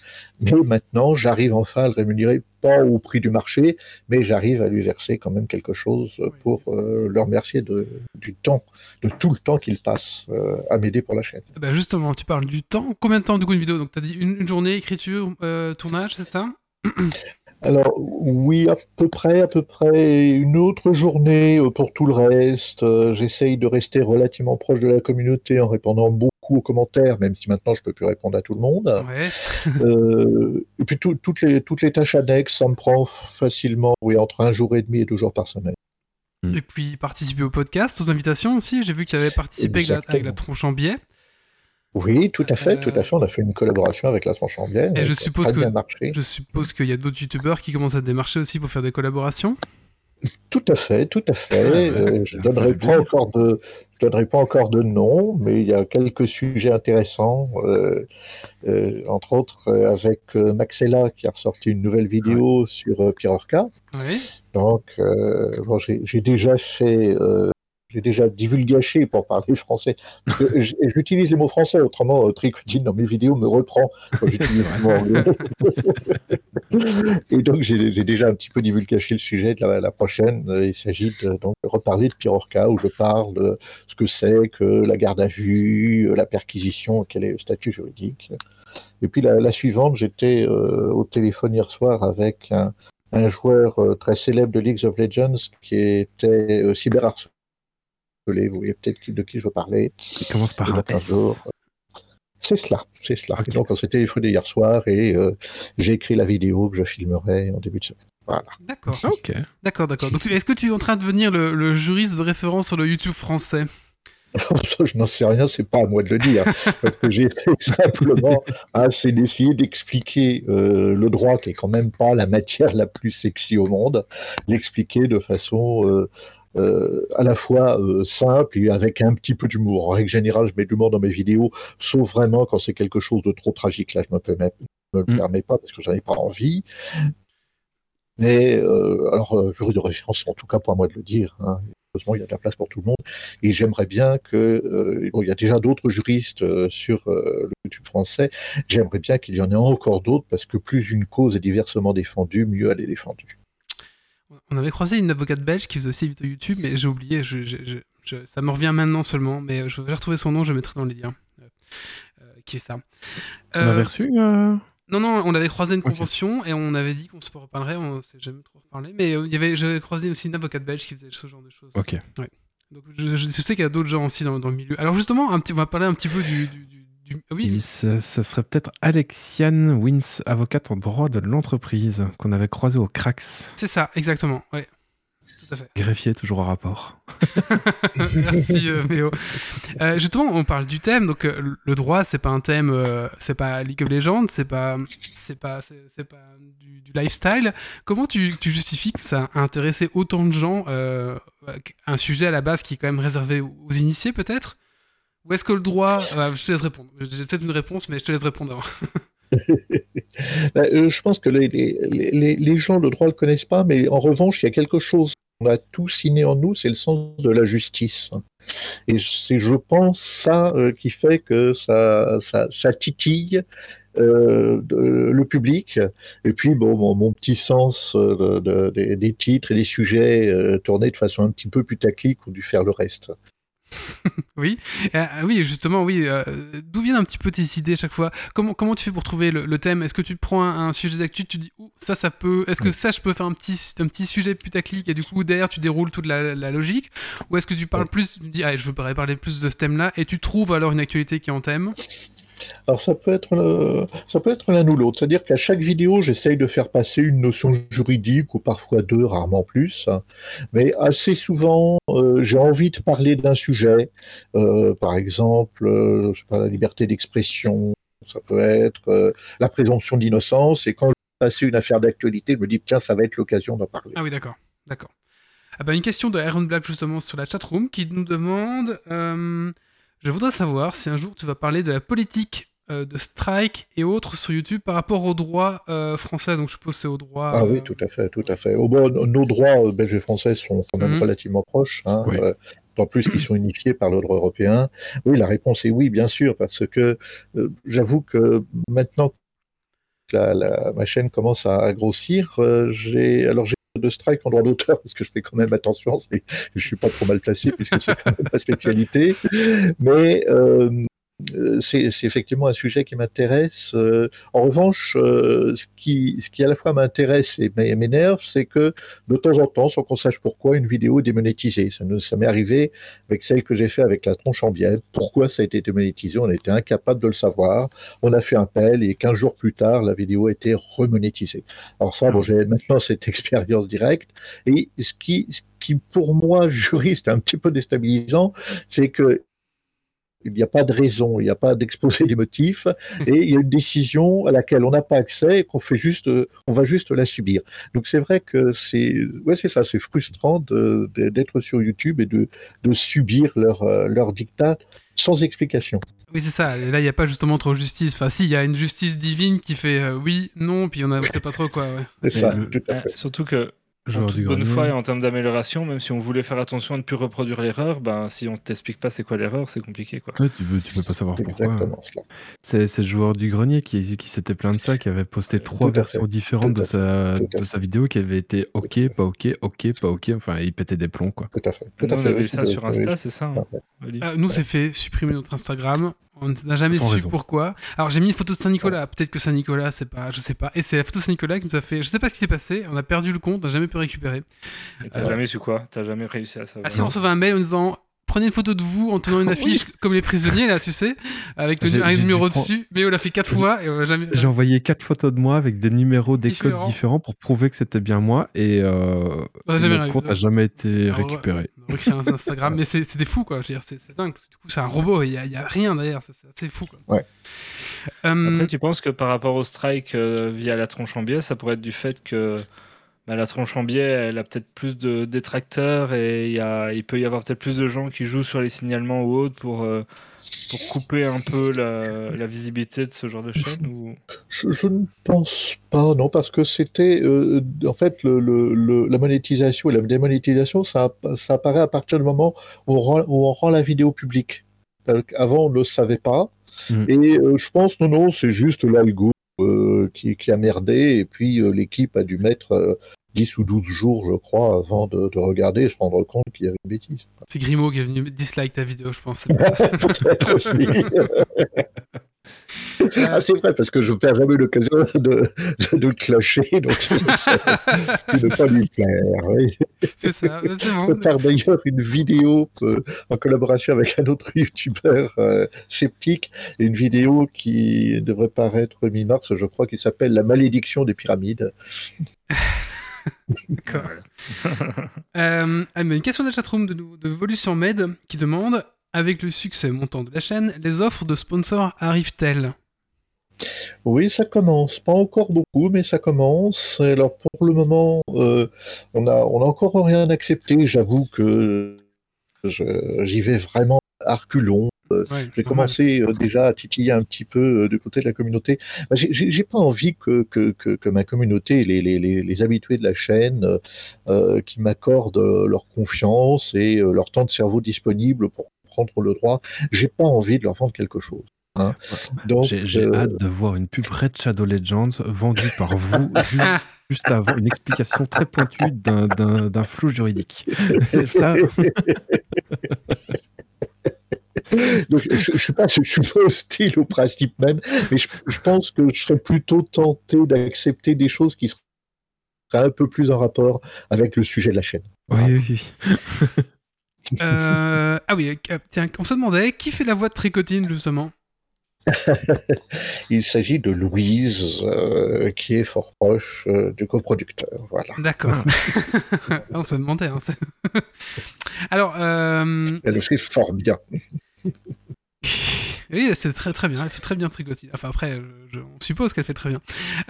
Mais maintenant, j'arrive enfin à le rémunérer, pas au prix du marché, mais j'arrive à lui verser quand même quelque chose pour le remercier de, du temps, de tout le temps qu'il passe à m'aider pour la chaîne. Bah justement, tu parles du temps. Combien de temps du coup une vidéo? Donc tu as dit une, une journée, écriture, euh, tournage, c'est ça? Alors oui, à peu près, à peu près une autre journée euh, pour tout le reste. Euh, J'essaye de rester relativement proche de la communauté en répondant beaucoup aux commentaires, même si maintenant je peux plus répondre à tout le monde. Ouais. Euh, et puis tout- toutes les toutes les tâches annexes, ça me prend facilement, oui, entre un jour et demi et deux jours par semaine. Et puis participer au podcast, aux invitations aussi. J'ai vu que tu avais participé avec la, avec la Exactement. tronche en biais. Oui, tout à fait, Euh, tout à fait. On a fait une collaboration avec la tranche en biais. Et je suppose que-. Je suppose qu'il y a d'autres youtubeurs qui commencent à démarcher aussi pour faire des collaborations? Tout à fait, tout à fait. Ah Euh, je ça donnerai pas encore de, je donnerai pas encore de nom, mais il y a quelques sujets intéressants, euh, euh, entre autres euh, avec euh, Maxella qui a ressorti une nouvelle vidéo sur euh, Pierre Orca. Oui. Donc, euh, bon, j'ai j'ai déjà fait, euh, j'ai déjà divulgaché pour parler français. J'utilise les mots français, autrement, euh, Tricotine dans mes vidéos me reprend quand j'utilise les mots anglais. Et donc, j'ai déjà un petit peu divulgaché le sujet de la, la prochaine. Euh, Il s'agit de donc, reparler de Pirorca, où je parle de ce que c'est que la garde à vue, euh, la perquisition, quel est le statut juridique. Et puis la, la suivante, j'étais euh, au téléphone hier soir avec un, un joueur euh, très célèbre de League of Legends qui était euh, cyberharcelé. Vous voyez peut-être de qui je veux parler. Il commence par un S. C'est cela, c'est cela. Et donc on s'est téléphoné hier soir et euh, j'ai écrit la vidéo que je filmerai en début de semaine. Voilà. D'accord. Ah, Ok. D'accord, d'accord. Donc, est-ce que tu es en train de devenir le, le juriste de référence sur le YouTube français? Ça, je n'en sais rien, c'est pas à moi de le dire. parce que j'ai fait simplement, c'est d'essayer d'expliquer euh, le droit, qui est quand même pas la matière la plus sexy au monde, l'expliquer de façon euh, euh, à la fois euh, simple et avec un petit peu d'humour. En règle générale, je mets de l'humour dans mes vidéos, sauf vraiment quand c'est quelque chose de trop tragique. Là, je me, permets, me le Mm. permets pas parce que j'en ai pas envie. Mais euh, alors, jury de référence, en tout cas pas à moi de le dire. Hein. Heureusement, il y a de la place pour tout le monde. Et j'aimerais bien que, euh, bon, il y a déjà d'autres juristes euh, sur euh, le YouTube français. J'aimerais bien qu'il y en ait encore d'autres parce que plus une cause est diversement défendue, mieux elle est défendue. On avait croisé une avocate belge qui faisait aussi des vidéos YouTube, mais j'ai oublié. Je, je- je- je- ça me revient maintenant seulement, mais je vais retrouver son nom, je le mettrai dans les liens. Euh, euh, qui est ça On Euh, avait reçu euh, Non, non, on avait croisé une convention et on avait dit qu'on se reparlerait, on s'est jamais trop reparlé, mais euh, il y avait, j'avais croisé aussi une avocate belge qui faisait ce genre de choses. Ok. Donc je, je- je sais qu'il y a d'autres gens aussi dans, dans le milieu. Alors justement, un petit, on va parler un petit peu du... du, du- du- oui, Il- ça, ça serait peut-être Alexiane Wins, avocate en droit de l'entreprise, qu'on avait croisé au Crax. c'est ça, exactement, ouais. Tout à fait. Greffier toujours en rapport. Merci euh, Méo. Euh, justement, on parle du thème. Donc euh, le droit, c'est pas un thème, c'est pas League of Legends, c'est pas, c'est pas, c'est pas du, du lifestyle. Comment tu, tu justifies que ça a intéressé autant de gens un sujet à la base qui est quand même réservé aux initiés peut-être? Ou est-ce que le droit, euh, je te laisse répondre. J'ai peut-être une réponse, mais je te laisse répondre avant. Bah, euh, je pense que les, gens le droit le connaissent pas, mais en revanche, il y a quelque chose qu'on a tous inné en nous, c'est le sens de la justice. Et c'est, je pense, ça euh, qui fait que ça, titille de- le public. Et puis, bon, mon, petit sens de- de- des- titres et des sujets tournés de façon un petit peu putaclic ont dû faire le reste. Oui, Euh, oui, justement, oui. euh, D'où viennent un petit peu tes idées chaque fois? Comment, comment tu fais pour trouver le, le thème? Est-ce que tu te prends un, un sujet d'actu, tu dis, ça, ça peut. Est-ce que ça, je peux faire un petit, un petit sujet putaclic et du coup, derrière, tu déroules toute la, la logique? Ou est-ce que tu parles plus, tu dis, ah, je voudrais parler plus de ce thème-là et tu trouves alors une actualité qui est en thème? Alors ça peut être le- ça peut être l'un ou l'autre, c'est-à-dire qu'à chaque vidéo, j'essaye de faire passer une notion juridique ou parfois deux, rarement plus. Mais assez souvent, euh, j'ai envie de parler d'un sujet, euh, par exemple, euh, la liberté d'expression, ça peut être euh, la présomption d'innocence. Et quand je vais passer une affaire d'actualité, je me dis tiens, ça va être l'occasion d'en parler. Ah oui, d'accord. D'accord. Ah bah, une question de Aaron Black, justement, sur la chatroom, qui nous demande euh, Je voudrais savoir si un jour tu vas parler de la politique euh, de strike et autres sur YouTube par rapport au droit euh, français. Donc je suppose que c'est au droit. Ah euh, oui, tout à fait, tout à fait. Bon, nos droits euh, belges et français sont quand même Mhm. relativement proches, hein, Oui. euh, d'autant plus qu'ils sont unifiés par le droit européen. Oui, la réponse est oui, bien sûr, parce que euh, j'avoue que maintenant que la, la- ma chaîne commence à, à grossir, euh, j'ai alors j'ai de strike en droit d'auteur parce que je fais quand même attention, je suis pas trop mal placé puisque c'est quand même ma spécialité, mais euh, c'est c'est effectivement un sujet qui m'intéresse. Euh, en revanche, euh, ce, qui, ce qui à la fois m'intéresse et m'é- m'énerve, c'est que de temps en temps, sans qu'on sache pourquoi, une vidéo est démonétisée. Ça m'est arrivé avec celle que j'ai fait avec la tronche en bielle. Pourquoi ça a été démonétisé? On était incapable de le savoir. On a fait un appel et 15 jours plus tard, la vidéo a été remonétisée. Alors ça, bon, j'ai maintenant cette expérience directe. Et ce qui, ce qui, pour moi, juriste, est un petit peu déstabilisant, c'est que il n'y a pas de raison, il n'y a pas d'exposé des motifs, et il y a une décision à laquelle on n'a pas accès et qu'on fait juste, euh, on va juste la subir. Donc c'est vrai que c'est, ouais, c'est ça, c'est frustrant d'être sur YouTube et de, de subir leur, euh, leur dictat sans explication. Oui, c'est ça. Et là, il n'y a pas justement trop de justice. Enfin, si, il y a une justice divine qui fait euh, oui, non, puis on ne sait pas trop quoi. Ouais. C'est ça, le- tout à fait. surtout que en toute bonne foi et en termes d'amélioration, même si on voulait faire attention à ne plus reproduire l'erreur, ben, si on t'explique pas c'est quoi l'erreur, c'est compliqué. Quoi. Ouais, tu, peux, tu peux pas savoir pourquoi. C'est c'est le joueur du grenier qui, qui s'était plaint de ça, qui avait posté trois versions différentes de sa, de sa vidéo qui avait été ok, pas ok, ok, pas ok. Enfin, il pétait des plombs, quoi. Tout à fait. Tout Nous, à on avait oui, ça sur. Insta, c'est ça hein, Euh, nous, c'est fait supprimer notre Instagram. On n'a jamais Sans su raison. pourquoi. Alors, j'ai mis une photo de Saint-Nicolas. Peut-être que Saint-Nicolas, c'est pas, je sais pas. Et c'est la photo de Saint-Nicolas qui nous a fait. Je sais pas ce qui s'est passé. On a perdu le compte, on n'a jamais pu récupérer. Et T'as Euh, jamais su quoi? T'as jamais réussi à savoir Ah si, on recevait un mail en disant prenez une photo de vous en tenant une affiche comme les prisonniers là, tu sais, avec le un numéro prendre- dessus. Mais on l'a fait quatre fois et on jamais. J'ai envoyé quatre photos de moi avec des numéros, des Différents. codes différents pour prouver que c'était bien moi et euh, On a jamais notre réussi. compte n'a jamais été Alors, récupéré. On recréé un Instagram, mais c'est- c'était fou quoi. C'est dingue parce que du coup c'est un robot, il y, a- il y a rien derrière, c'est fou quoi. Ouais. Euh, Après, tu penses que par rapport au strike euh, via la tronche en biais, ça pourrait être du fait que bah, la tronche en biais, elle a peut-être plus de détracteurs et il, y a, il peut y avoir peut-être plus de gens qui jouent sur les signalements ou autres pour, euh, pour couper un peu la, la visibilité de ce genre de chaîne ou... Je, je ne pense pas, non, parce que c'était, euh, en fait, le, le- le- la monétisation et la démonétisation, ça, ça apparaît à partir du moment où on rend, où on rend la vidéo publique. Qu'Avant, on ne le savait pas. Mm. Et euh, je pense, non, non, c'est juste l'algo euh, qui, qui a merdé, et puis euh, l'équipe a dû mettre euh, 10 ou 12 jours, je crois, avant de, de regarder et se rendre compte qu'il y avait une bêtise. C'est Grimaud qui est venu dislike ta vidéo, je pense. aussi. Ah, c'est vrai, parce que je ne perds jamais l'occasion de, de, le clasher, donc de ne pas lui plaire. Oui. c'est ça, c'est Je bon. prépare d'ailleurs une vidéo euh, en collaboration avec un autre youtubeur euh, sceptique, une vidéo qui devrait paraître mi-mars, je crois, qui s'appelle La malédiction des pyramides. D'accord. Euh, une question de la chatroom de, de Volution Med qui demande avec le succès montant de la chaîne, les offres de sponsors arrivent-elles? Oui, ça commence. Pas encore beaucoup, mais ça commence. Alors pour le moment, euh, on a, on a encore rien accepté. J'avoue que j'y vais vraiment à reculons. Ouais, J'ai normal. commencé euh, déjà à titiller un petit peu euh, du côté de la communauté. Bah, j'ai- pas envie que, que, que, que ma communauté, les, les, habitués de la chaîne, euh, euh, qui m'accordent euh, leur confiance et euh, leur temps de cerveau disponible pour prendre le droit, j'ai pas envie de leur vendre quelque chose. hein. J'ai euh, hâte de voir une pub Red Shadow Legends vendue par vous ju- juste avant une explication très pointue d'un- d'un d'un flou juridique. Ça, Donc, je, suis pas, je suis pas hostile au principe même, mais je, je pense que je serais plutôt tenté d'accepter des choses qui seraient un peu plus en rapport avec le sujet de la chaîne. oui, oui, oui. Euh, ah oui, euh, tiens, on se demandait qui fait la voix de Tricotine justement Il s'agit de Louise, euh, qui est fort proche euh, du coproducteur. Voilà. D'accord. on se demandait. Hein, Alors, euh, Elle le fait fort bien. Oui, c'est très très bien. Elle fait très bien Tricotine. Enfin après, je- on suppose qu'elle fait très bien.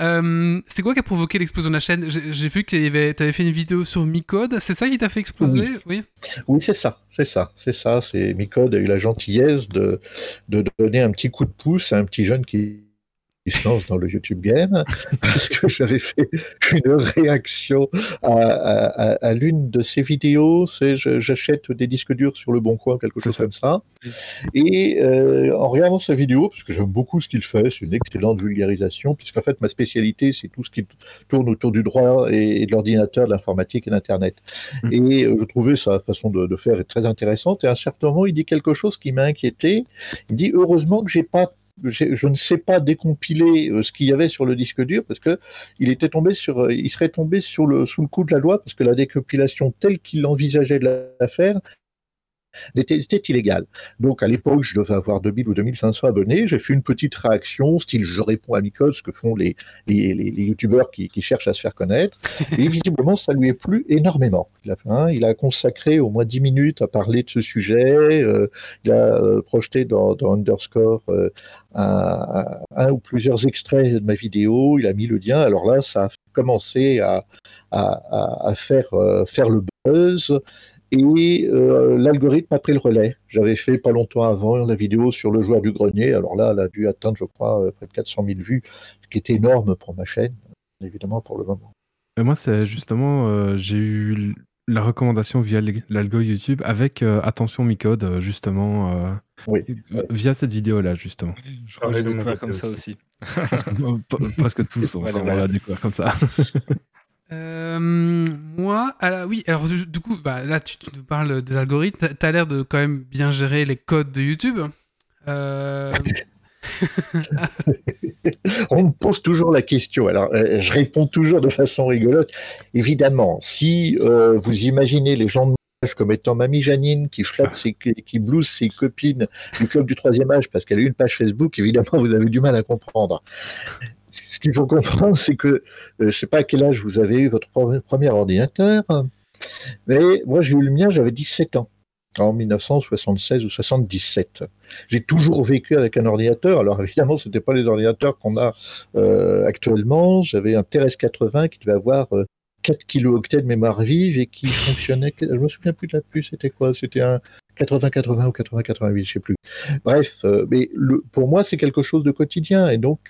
Euh, c'est quoi qui a provoqué l'explosion de la chaîne? J'ai vu que tu avais fait une vidéo sur Micode. C'est ça qui t'a fait exploser? Oui. Oui, c'est ça, c'est ça, c'est ça. C'est Micode a eu la gentillesse de, de donner un petit coup de pouce à un petit jeune qui se lance dans le YouTube Game, parce que j'avais fait une réaction à, à- à- à l'une de ses vidéos, c'est j'achète des disques durs sur le bon coin, quelque chose ça. comme ça. Et euh, en regardant sa vidéo, parce que j'aime beaucoup ce qu'il fait, c'est une excellente vulgarisation, puisqu'en fait ma spécialité c'est tout ce qui tourne autour du droit et, et de l'ordinateur, de l'informatique et d'Internet. Mhm. Et euh, je trouvais sa façon de, de faire très intéressante. Et à un certain moment, il dit quelque chose qui m'a inquiété. Il dit heureusement que j'ai pas je ne sais pas décompiler euh, ce qu'il y avait sur le disque dur parce que il était tombé sur, euh, il serait tombé sur le, sous le coup de la loi parce que la décompilation telle qu'il envisageait de la, la faire était, était illégale. Donc à l'époque, je devais avoir 2000 ou 2500 abonnés. J'ai fait une petite réaction, style je réponds à Micode, ce que font les, les, les, les youtubeurs qui, qui cherchent à se faire connaître. Et visiblement, ça lui est plu énormément. Il a, hein, il a consacré au moins 10 minutes à parler de ce sujet. euh, il a euh, projeté dans, dans Underscore euh, un, un ou plusieurs extraits de ma vidéo. Il a mis le lien. Alors là, ça a commencé à, à, à, à faire, faire le buzz. Et euh, l'algorithme a pris le relais. J'avais fait pas longtemps avant la vidéo sur le joueur du grenier. Alors là, elle a dû atteindre, je crois, euh, près de 400 000 vues, ce qui est énorme pour ma chaîne, évidemment, pour le moment. Et moi, c'est justement, euh, j'ai eu la recommandation via l'alg- l'algo YouTube avec euh, Attention Micode, euh, justement, euh, Oui. euh, via cette vidéo-là, justement. Je crois que j'ai découvert comme ça aussi. aussi. Presque tous, on l'a découvert comme ça. Euh, moi, alors, oui, alors du, coup, bah, là, tu, tu nous parles des algorithmes. T'as- T'as l'air de quand même bien gérer les codes de YouTube. Euh, On me pose toujours la question. Alors, euh, je réponds toujours de façon rigolote. Évidemment, si vous imaginez les gens de comme étant Mamie Janine qui flatte qui blouse ses copines du club du troisième âge parce qu'elle a une page Facebook, évidemment, vous avez du mal à comprendre. Ce qu'il faut comprendre, c'est que euh, je ne sais pas à quel âge vous avez eu votre pre- premier ordinateur, mais moi j'ai eu le mien, j'avais 17 ans, en 1976 ou 77. J'ai toujours vécu avec un ordinateur. Alors évidemment, c'était pas les ordinateurs qu'on a euh, actuellement. J'avais un TRS-80 qui devait avoir euh, 4 kilooctets de mémoire vive et qui fonctionnait. Je me souviens plus de la puce. C'était quoi? C'était un 80-80 ou 80-88, je sais plus. Bref, mais pour moi, c'est quelque chose de quotidien. Et donc,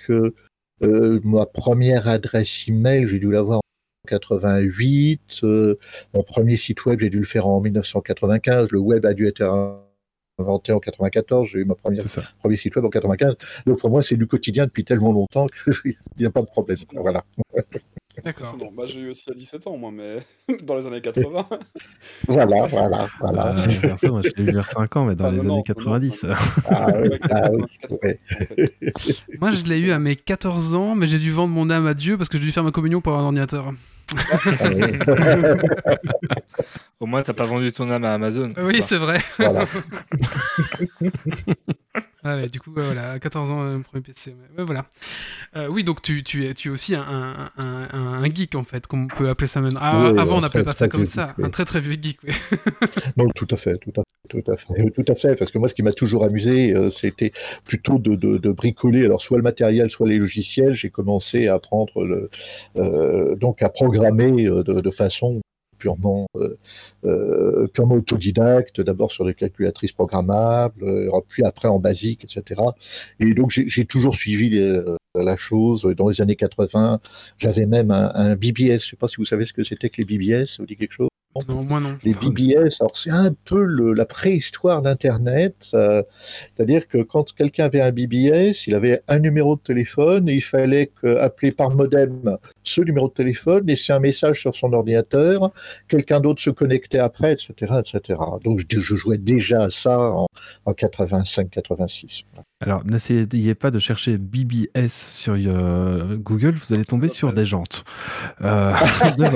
euh, ma première adresse email, j'ai dû l'avoir en 88. euh, mon premier site web, j'ai dû le faire en 1995. Le web a dû être inventé en 94. J'ai eu ma première premier site web en 95. Donc pour moi, c'est du quotidien depuis tellement longtemps qu'il n'y a pas de problème. Voilà. D'accord. Non, bah, j'ai eu aussi à 17 ans, moi, mais dans les années 80. Voilà, voilà, voilà. Euh, perso, moi, je l'ai eu vers 5 ans, mais dans Ah, les non, années non, 90. non, non. Ah oui, ah oui. 80, ouais. Moi, je l'ai eu à mes 14 ans, mais j'ai dû vendre mon âme à Dieu parce que j'ai dû faire ma communion pour avoir un ordinateur. Ah. Au moins, t'as pas vendu ton âme à Amazon. Oui, c'est vrai. voilà. Ah ouais, du coup, voilà, à 14 ans, euh, premier PC. ouais. Voilà. Euh, oui, donc tu, tu, es, tu es aussi un, un, un, un- un geek, en fait, comme on peut appeler ça maintenant. Ah, Oui, avant, on n'appelait pas ça comme ça. geek, oui. Un très très vieux geek, oui. Non, tout à fait, tout à fait. Tout à fait, tout à fait, parce que moi, ce qui m'a toujours amusé, euh, c'était plutôt de, de, de bricoler, alors soit le matériel, soit les logiciels. J'ai commencé à apprendre, le, euh, donc à programmer de, de façon purement, euh, euh, purement autodidacte, d'abord sur des calculatrices programmables, euh, puis après en basique, etc. Et donc j'ai toujours suivi la chose. Dans les années 80, j'avais même un, un BBS. Je ne sais pas si vous savez ce que c'était que les BBS. Ça vous dit quelque chose? Non, moi non. les BBS, alors c'est un peu le- la préhistoire d'Internet. euh, C'est-à-dire que quand quelqu'un avait un BBS, il avait un numéro de téléphone et il fallait que, appeler par modem ce numéro de téléphone, laisser un message sur son ordinateur, quelqu'un d'autre se connectait après, etc. etc. Donc je, je jouais déjà à ça en, en 85-86. Alors, n'essayez pas de chercher BBS sur euh, Google, vous allez tomber sur des jantes. Euh, de.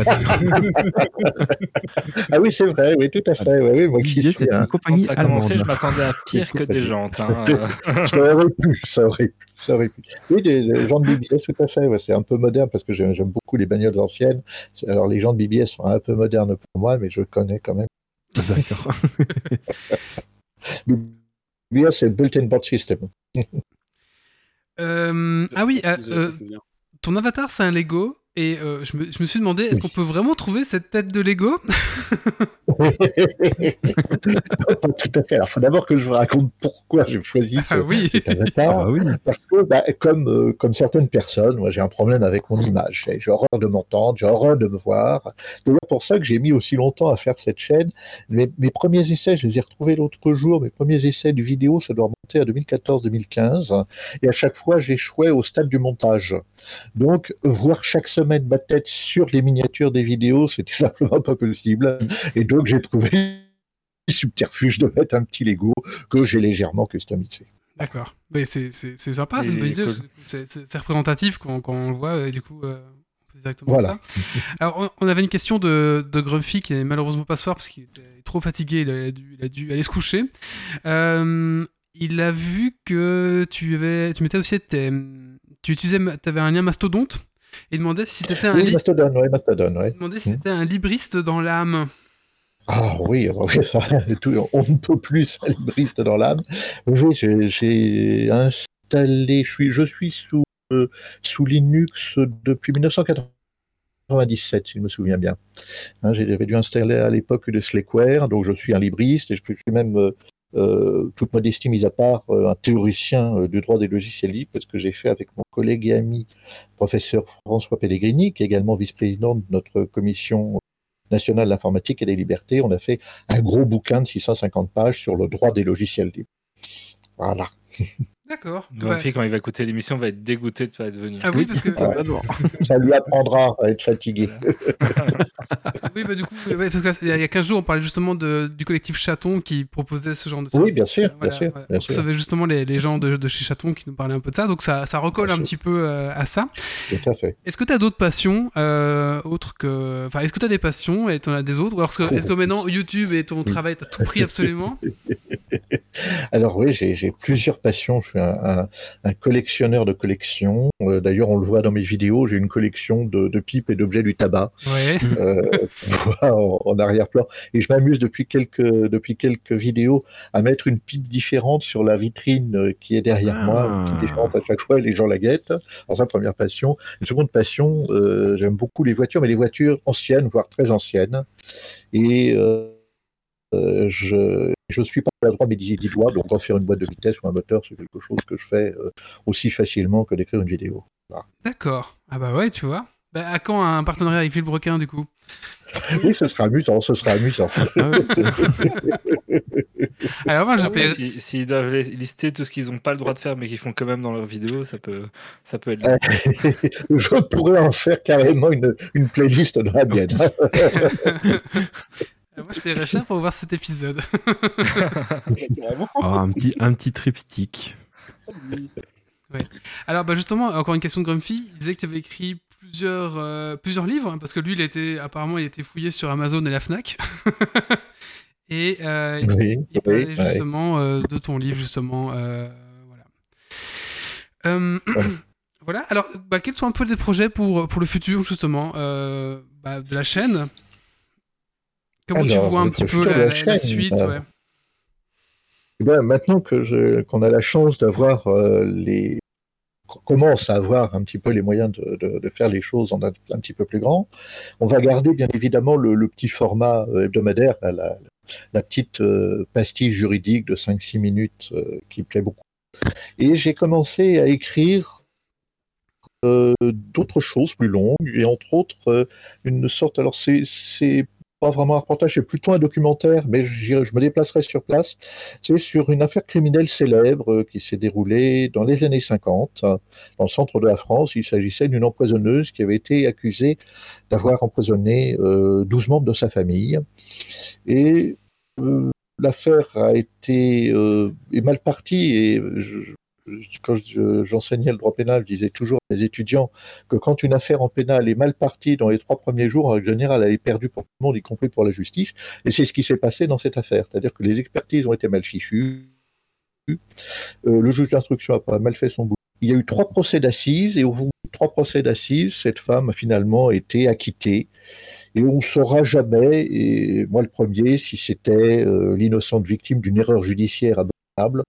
Ah oui, c'est vrai, oui, tout à fait. Oui, oui, moi qui BBS, c'est un- une compagnie Quand allemande. commencé, je m'attendais à pire que des jantes. hein. Ça aurait pu, ça aurait pu, ça aurait pu. Oui, des, des de BBS, tout à fait. ouais, c'est un peu moderne parce que j'aime beaucoup les bagnoles anciennes. Alors, les de BBS sont un peu modernes pour moi, mais je connais quand même. D'accord. BBS, c'est Built-in Board System. Euh, ah oui, euh, euh, ton avatar, c'est un Lego. Et euh, je, me, je me suis demandé, est-ce qu'on peut vraiment trouver cette tête de Lego Pas tout à fait. Alors, il faut d'abord que je vous raconte pourquoi j'ai choisi ce, Ah oui. cet avatar. Ah oui. Parce que, bah, comme, euh, comme certaines personnes, moi j'ai un problème avec mon image. J'ai horreur de m'entendre, j'ai horreur de me voir. C'est d'ailleurs pour ça que j'ai mis aussi longtemps à faire cette chaîne. Mes, mes premiers essais, je les ai retrouvés l'autre jour. Mes premiers essais de vidéo, ça doit remonter à 2014-2015. Et à chaque fois, j'échouais au stade du montage. Donc, voir chaque semaine ma tête sur les miniatures des vidéos, c'était simplement pas possible. Et donc, j'ai trouvé le subterfuge de mettre un petit Lego que j'ai légèrement customisé. D'accord. Mais c'est c'est- c'est sympa, c'est une bonne idée. écoute- parce que, du coup, C'est c'est- c'est représentatif quand, quand on le voit, et du coup, euh, on fait directement Voilà. ça. Alors, on, on avait une question de, de Grumpy qui est malheureusement pas ce soir parce qu'il était trop fatigué, il a dû, il a dû aller se coucher. Euh, il a vu que tu avais, tu mettais aussi tes, tu utilisais, avais un lien mastodonte et demandait si tu étais un, Oui, demandait si Mm. t'étais un libriste dans l'âme. Ah oui, ah on ne peut plus libriste dans l'âme. Oui, j'ai- installé, je suis, je suis sous, euh, sous Linux depuis 1997, si je me souviens bien. Hein, j'ai- J'avais dû installer à l'époque de Slackware, donc je suis un libriste et je suis même, euh, toute modestie mise à part, euh, un théoricien euh, du droit des logiciels libres, parce que j'ai fait avec mon collègue et ami professeur François Pellegrini, qui est également vice-président de notre commission nationale de l'informatique et des libertés, on a fait un gros bouquin de 650 pages sur le droit des logiciels libres. Voilà. D'accord. Grumpy, Bah, quand il va écouter l'émission, va être dégoûté de ne pas être venu. ah oui, parce que Ça lui apprendra à être fatigué. oui, bah, du coup, ouais, parce que là, il y a 15 jours, on parlait justement de, du collectif Chaton qui proposait ce genre de Oui, bien sûr, bien sûr, bien On recevait justement les, les gens de, de chez Chaton qui nous parlaient un peu de ça, donc ça, ça recolle Bien un sûr. petit peu euh, à ça. Tout à fait. Est-ce que tu as d'autres passions euh, autres que. Enfin, est-ce que tu as des passions et tu en as des autres? Ou alors, est-ce que, que maintenant YouTube et ton travail, t'as tout pris absolument? Alors oui, j'ai j'ai plusieurs passions. Je suis un, un- un collectionneur de collections. Euh, D'ailleurs, on le voit dans mes vidéos, j'ai une collection de, de pipes et d'objets du tabac Ouais. euh, en, en arrière-plan. Et je m'amuse depuis quelques, depuis quelques vidéos à mettre une pipe différente sur la vitrine euh, qui est derrière Ah. moi, pipe différente à chaque fois, et les gens la guettent. Alors ça, première passion. Une seconde passion, j'aime beaucoup les voitures, mais les voitures anciennes, voire très anciennes. Et euh, euh, je je suis pas à droit mais dix dix doigts, donc refaire une boîte de vitesse ou un moteur, c'est quelque chose que je fais euh, aussi facilement que d'écrire une vidéo. D'accord. Ah bah ouais, tu vois. Bah, à quand un partenariat avec Villebrequin, du coup? Oui, ce sera amusant, ce sera amusant. Ah Alors, moi, je Après, fais. si- S'ils doivent lister tout ce qu'ils n'ont pas le droit de faire mais qu'ils font quand même dans leurs vidéos, ça peut, ça peut être. Je pourrais en faire carrément une, une playlist de la mienne. Moi, je paierais cher pour voir cet épisode? Oh, un, petit, un petit triptyque. Alors, bah justement, encore une question de Grumpy. Il disait que tu avais écrit plusieurs, euh, plusieurs livres, hein, parce que lui, il était, apparemment, il était fouillé sur Amazon et la Fnac. et euh, il, oui, il parlait oui, ouais. justement euh, de ton livre, justement. euh, voilà. Euh, Ouais. voilà. Alors, bah, quels sont un peu les projets pour, pour le futur, justement, euh, bah, de la chaîne? Comment tu vois un petit peu la, suite euh, ouais. Eh ben, maintenant que qu'on a la chance d'avoir euh, les commence à avoir un petit peu les moyens de, de- de faire les choses en un, un petit peu plus grand, on va garder bien évidemment le, le petit format euh, hebdomadaire, la, la- la petite euh, pastille juridique de 5-6 minutes euh, qui plaît beaucoup. Et j'ai commencé à écrire euh, d'autres choses plus longues, et entre autres une sorte, alors c'est pas vraiment un reportage, c'est plutôt un documentaire, mais je me déplacerai sur place. C'est sur une affaire criminelle célèbre euh, qui s'est déroulée dans les années 50, euh, dans le centre de la France. Il s'agissait d'une empoisonneuse qui avait été accusée d'avoir empoisonné euh, 12 membres de sa famille. Et euh, l'affaire a été euh, est mal partie et je- je- quand je- j'enseignais le droit pénal, je disais toujours à mes étudiants que quand une affaire en pénal est mal partie dans les trois premiers jours, en général, elle est perdue pour tout le monde, y compris pour la justice. Et c'est ce qui s'est passé dans cette affaire. C'est-à-dire que les expertises ont été mal fichues. Euh, le juge d'instruction a mal fait son boulot. Il y a eu trois procès d'assises et au bout de trois procès d'assises, cette femme a finalement été acquittée. Et on ne saura jamais, et moi le premier, si c'était euh, l'innocente victime d'une erreur judiciaire abominable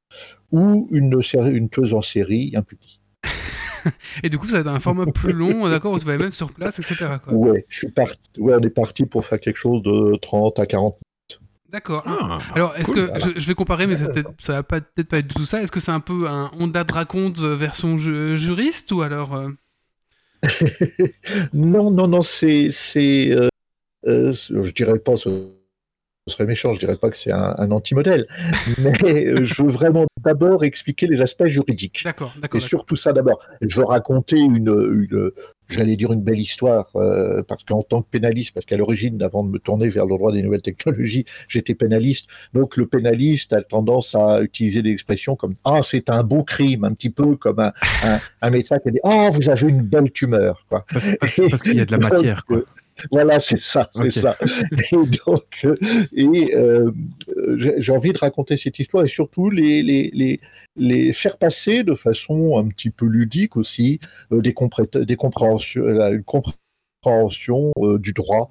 ou une, série- une tueuse en série impunie. Et du coup, ça va être un format plus long, d'accord, où tu vas même sur place, etc. Quoi. Ouais, je suis parti. Ouais, on est parti pour faire quelque chose de 30 à 40 D'accord. Ah, Alors, est-ce cool, que voilà. je, je vais comparer, mais ça va peut-être pas être du tout ça. Est-ce que c'est un peu un Honda de raconte euh, version ju- juriste ou alors euh, Non, non, non, c'est, c'est, euh, euh, je dirais pas, ce, serait méchant, je dirais pas que c'est un, un anti-modèle, mais je veux vraiment d'abord expliquer les aspects juridiques. D'accord, Et d'accord. d'accord. surtout ça d'abord. Je raconter une, une j'allais dire une belle histoire, euh, parce qu'en tant que pénaliste, parce qu'à l'origine, avant de me tourner vers le droit des nouvelles technologies, j'étais pénaliste. Donc le pénaliste a tendance à utiliser des expressions comme ah c'est un beau crime, un petit peu comme un, un, un médecin qui dit ah vous avez une belle tumeur. Quoi. Parce, parce- parce qu'il y a de la matière, quoi. Voilà, c'est ça, c'est Ok. ça. Et donc, euh, et euh, j'ai j'ai envie de raconter cette histoire et surtout les, les, les, les faire passer de façon un petit peu ludique aussi euh, des, compré- des compréhensions, la- une compréhension euh, du droit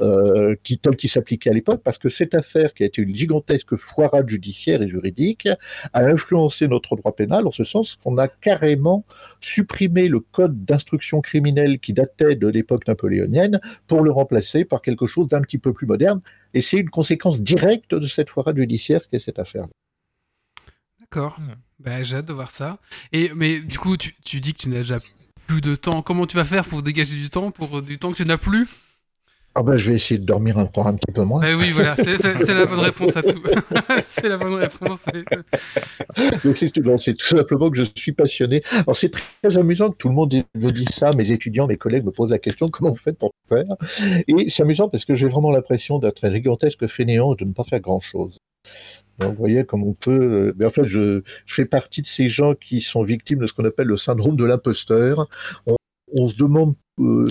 euh, qui, s'appliquait à l'époque, parce que cette affaire qui a été une gigantesque foirade judiciaire et juridique a influencé notre droit pénal en ce sens qu'on a carrément supprimé le code d'instruction criminelle qui datait de l'époque napoléonienne pour le remplacer par quelque chose d'un petit peu plus moderne. Et c'est une conséquence directe de cette foirade judiciaire qu'est cette affaire. D'accord. Bah, j'ai hâte de voir ça. Et, mais du coup, tu, tu dis que tu n'as déjà plus de temps. Comment tu vas faire pour dégager du temps, pour du temps que tu n'as plus? Ah ben, je vais essayer de dormir encore un petit peu moins. Bah oui, voilà, c'est la bonne réponse à tout. c'est la bonne réponse. c'est- tout simplement que je suis passionné. Alors c'est très amusant que tout le monde me dise ça. Mes étudiants, mes collègues me posent la question comment vous faites pour faire? Et c'est amusant parce que j'ai vraiment l'impression d'être un gigantesque fainéant et de ne pas faire grand chose. Donc, vous voyez comme on peut. euh, Mais en fait, je, je fais partie de ces gens qui sont victimes de ce qu'on appelle le syndrome de l'imposteur. On, on se demande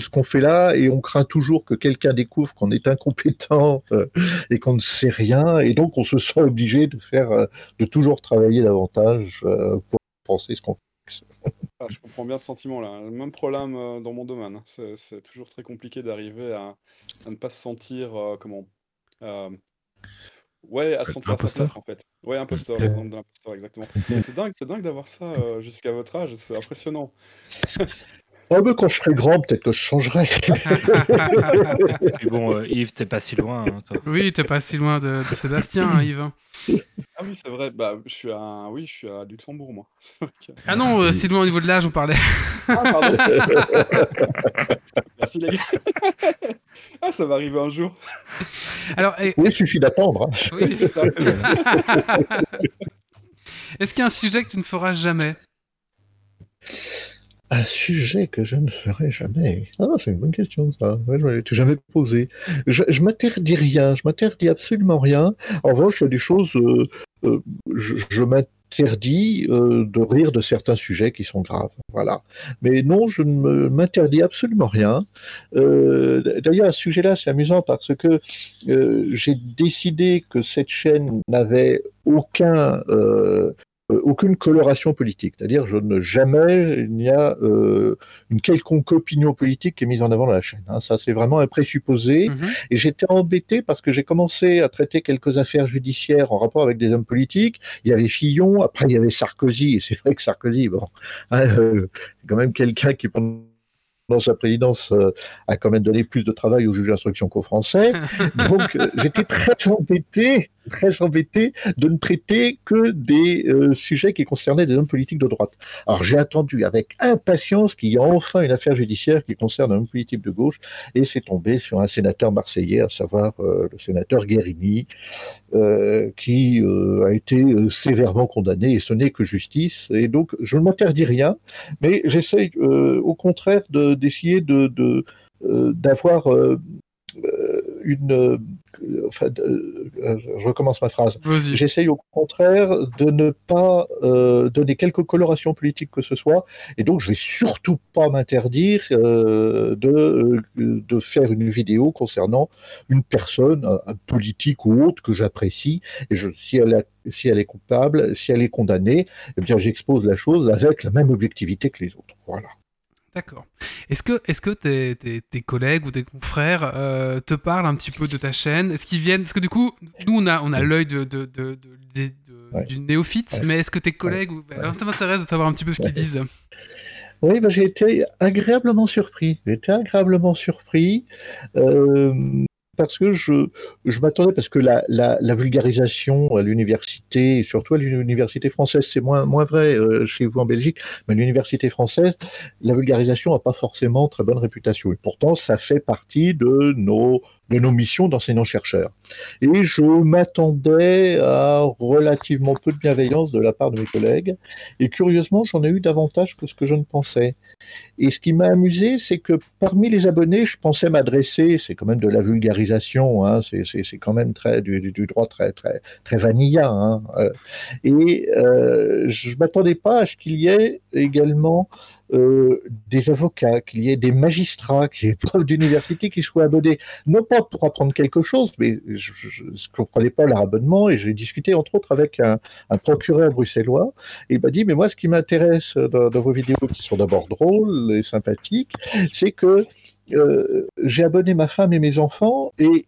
ce qu'on fait là et on craint toujours que quelqu'un découvre qu'on est incompétent euh, et qu'on ne sait rien et donc on se sent obligé de faire, euh, de toujours travailler davantage euh, pour penser ce qu'on Ah, je comprends bien ce sentiment-là. Le même problème euh, dans mon domaine. hein. C'est c'est toujours très compliqué d'arriver à, à ne pas se sentir euh, comment euh, Ouais, à se sentir à sa Imposteur place en fait. Ouais, imposteur, l'imposteur, exactement. Mais c'est dingue, c'est dingue d'avoir ça euh, jusqu'à votre âge, c'est impressionnant. Ah, mais quand je serai grand, peut-être que je changerai. Mais bon, euh, Yves, t'es pas si loin. hein, toi. oui, t'es pas si loin de, de Sébastien, hein, Yves. Ah oui, c'est vrai. Bah, je suis à, oui, je suis à Luxembourg, moi. Que- Ah non, euh, si loin au niveau de l'âge, on parlait. Ah, pardon. Merci les gars. ah, ça va arriver un jour. Alors, eh, Oui, il suffit d'attendre. hein. oui, c'est ça. Est-ce qu'il y a un sujet que tu ne feras jamais? Un sujet que je ne ferai jamais. Ah, c'est une bonne question, ça. Je ne l'ai jamais posé. Je, m'interdis rien. Je m'interdis absolument rien. En revanche, il y a des choses. euh, euh, je m'interdis euh, de rire de certains sujets qui sont graves. Voilà. Mais non, je ne m'interdis absolument rien. Euh, D'ailleurs, à ce sujet-là, c'est amusant parce que j'ai décidé que cette chaîne n'avait aucun. euh, aucune coloration politique, c'est-à-dire je ne jamais il n'y a euh, une quelconque opinion politique qui est mise en avant dans la chaîne. hein. Ça c'est vraiment un présupposé. Mhm. Et j'étais embêté parce que j'ai commencé à traiter quelques affaires judiciaires en rapport avec des hommes politiques. Il y avait Fillon, après il y avait Sarkozy, et c'est vrai que Sarkozy, bon, hein, euh, c'est quand même quelqu'un qui pendant sa présidence euh, a quand même donné plus de travail aux juges d'instruction qu'aux Français. Donc euh, j'étais très embêté, très embêté de ne traiter que des euh, sujets qui concernaient des hommes politiques de droite. Alors j'ai attendu avec impatience qu'il y ait enfin une affaire judiciaire qui concerne un homme politique de gauche, et c'est tombé sur un sénateur marseillais, à savoir euh, le sénateur Guérini, euh, qui a été sévèrement condamné, et ce n'est que justice. Et donc je ne m'interdis rien, mais j'essaye au contraire de- d'essayer de, de, euh, d'avoir euh, euh, une... enfin, je recommence ma phrase. Vas-y. J'essaye au contraire de ne pas euh, donner quelque coloration politique que ce soit, et donc je vais surtout pas m'interdire euh, de, de faire une vidéo concernant une personne, un, un politique ou autre que j'apprécie, et je, si, elle a- si elle est coupable, si elle est condamnée, eh bien j'expose la chose avec la même objectivité que les autres. Voilà. D'accord. Est-ce que, est-ce que tes, tes- tes collègues ou tes confrères euh, te parlent un petit peu de ta chaîne? Est-ce qu'ils viennent? Parce que du coup, nous, on a, on a l'œil de, de, de- Ouais. du néophyte, Ouais. mais est-ce que tes collègues. Alors, ça m'intéresse de savoir un petit peu ce qu'ils disent. Oui, bah, j'ai été agréablement surpris. J'ai été agréablement surpris euh, parce que je, m'attendais, parce que la, vulgarisation à l'université, surtout à l'université française, c'est moins, vrai euh, chez vous en Belgique, mais l'université française, la vulgarisation n'a pas forcément très bonne réputation. Et pourtant, ça fait partie de nos, de nos missions d'enseignants-chercheurs. Et je m'attendais à relativement peu de bienveillance de la part de mes collègues. Et curieusement, j'en ai eu davantage que ce que je ne pensais. Et ce qui m'a amusé, c'est que parmi les abonnés, je pensais m'adresser, c'est quand même de la vulgarisation, hein, c'est quand même très du, du, droit très très très vanilla. Hein, euh, et euh, je m'attendais pas à ce qu'il y ait également euh, des avocats, qu'il y ait des magistrats, qu'il y ait des profs d'université qui soient abonnés, non pas pour apprendre quelque chose, mais je ne comprenais pas leur abonnement et j'ai discuté entre autres avec un, procureur bruxellois. Et il m'a dit mais moi ce qui m'intéresse dans, dans, vos vidéos qui sont d'abord drôles et sympathiques, c'est que euh, j'ai abonné ma femme et mes enfants et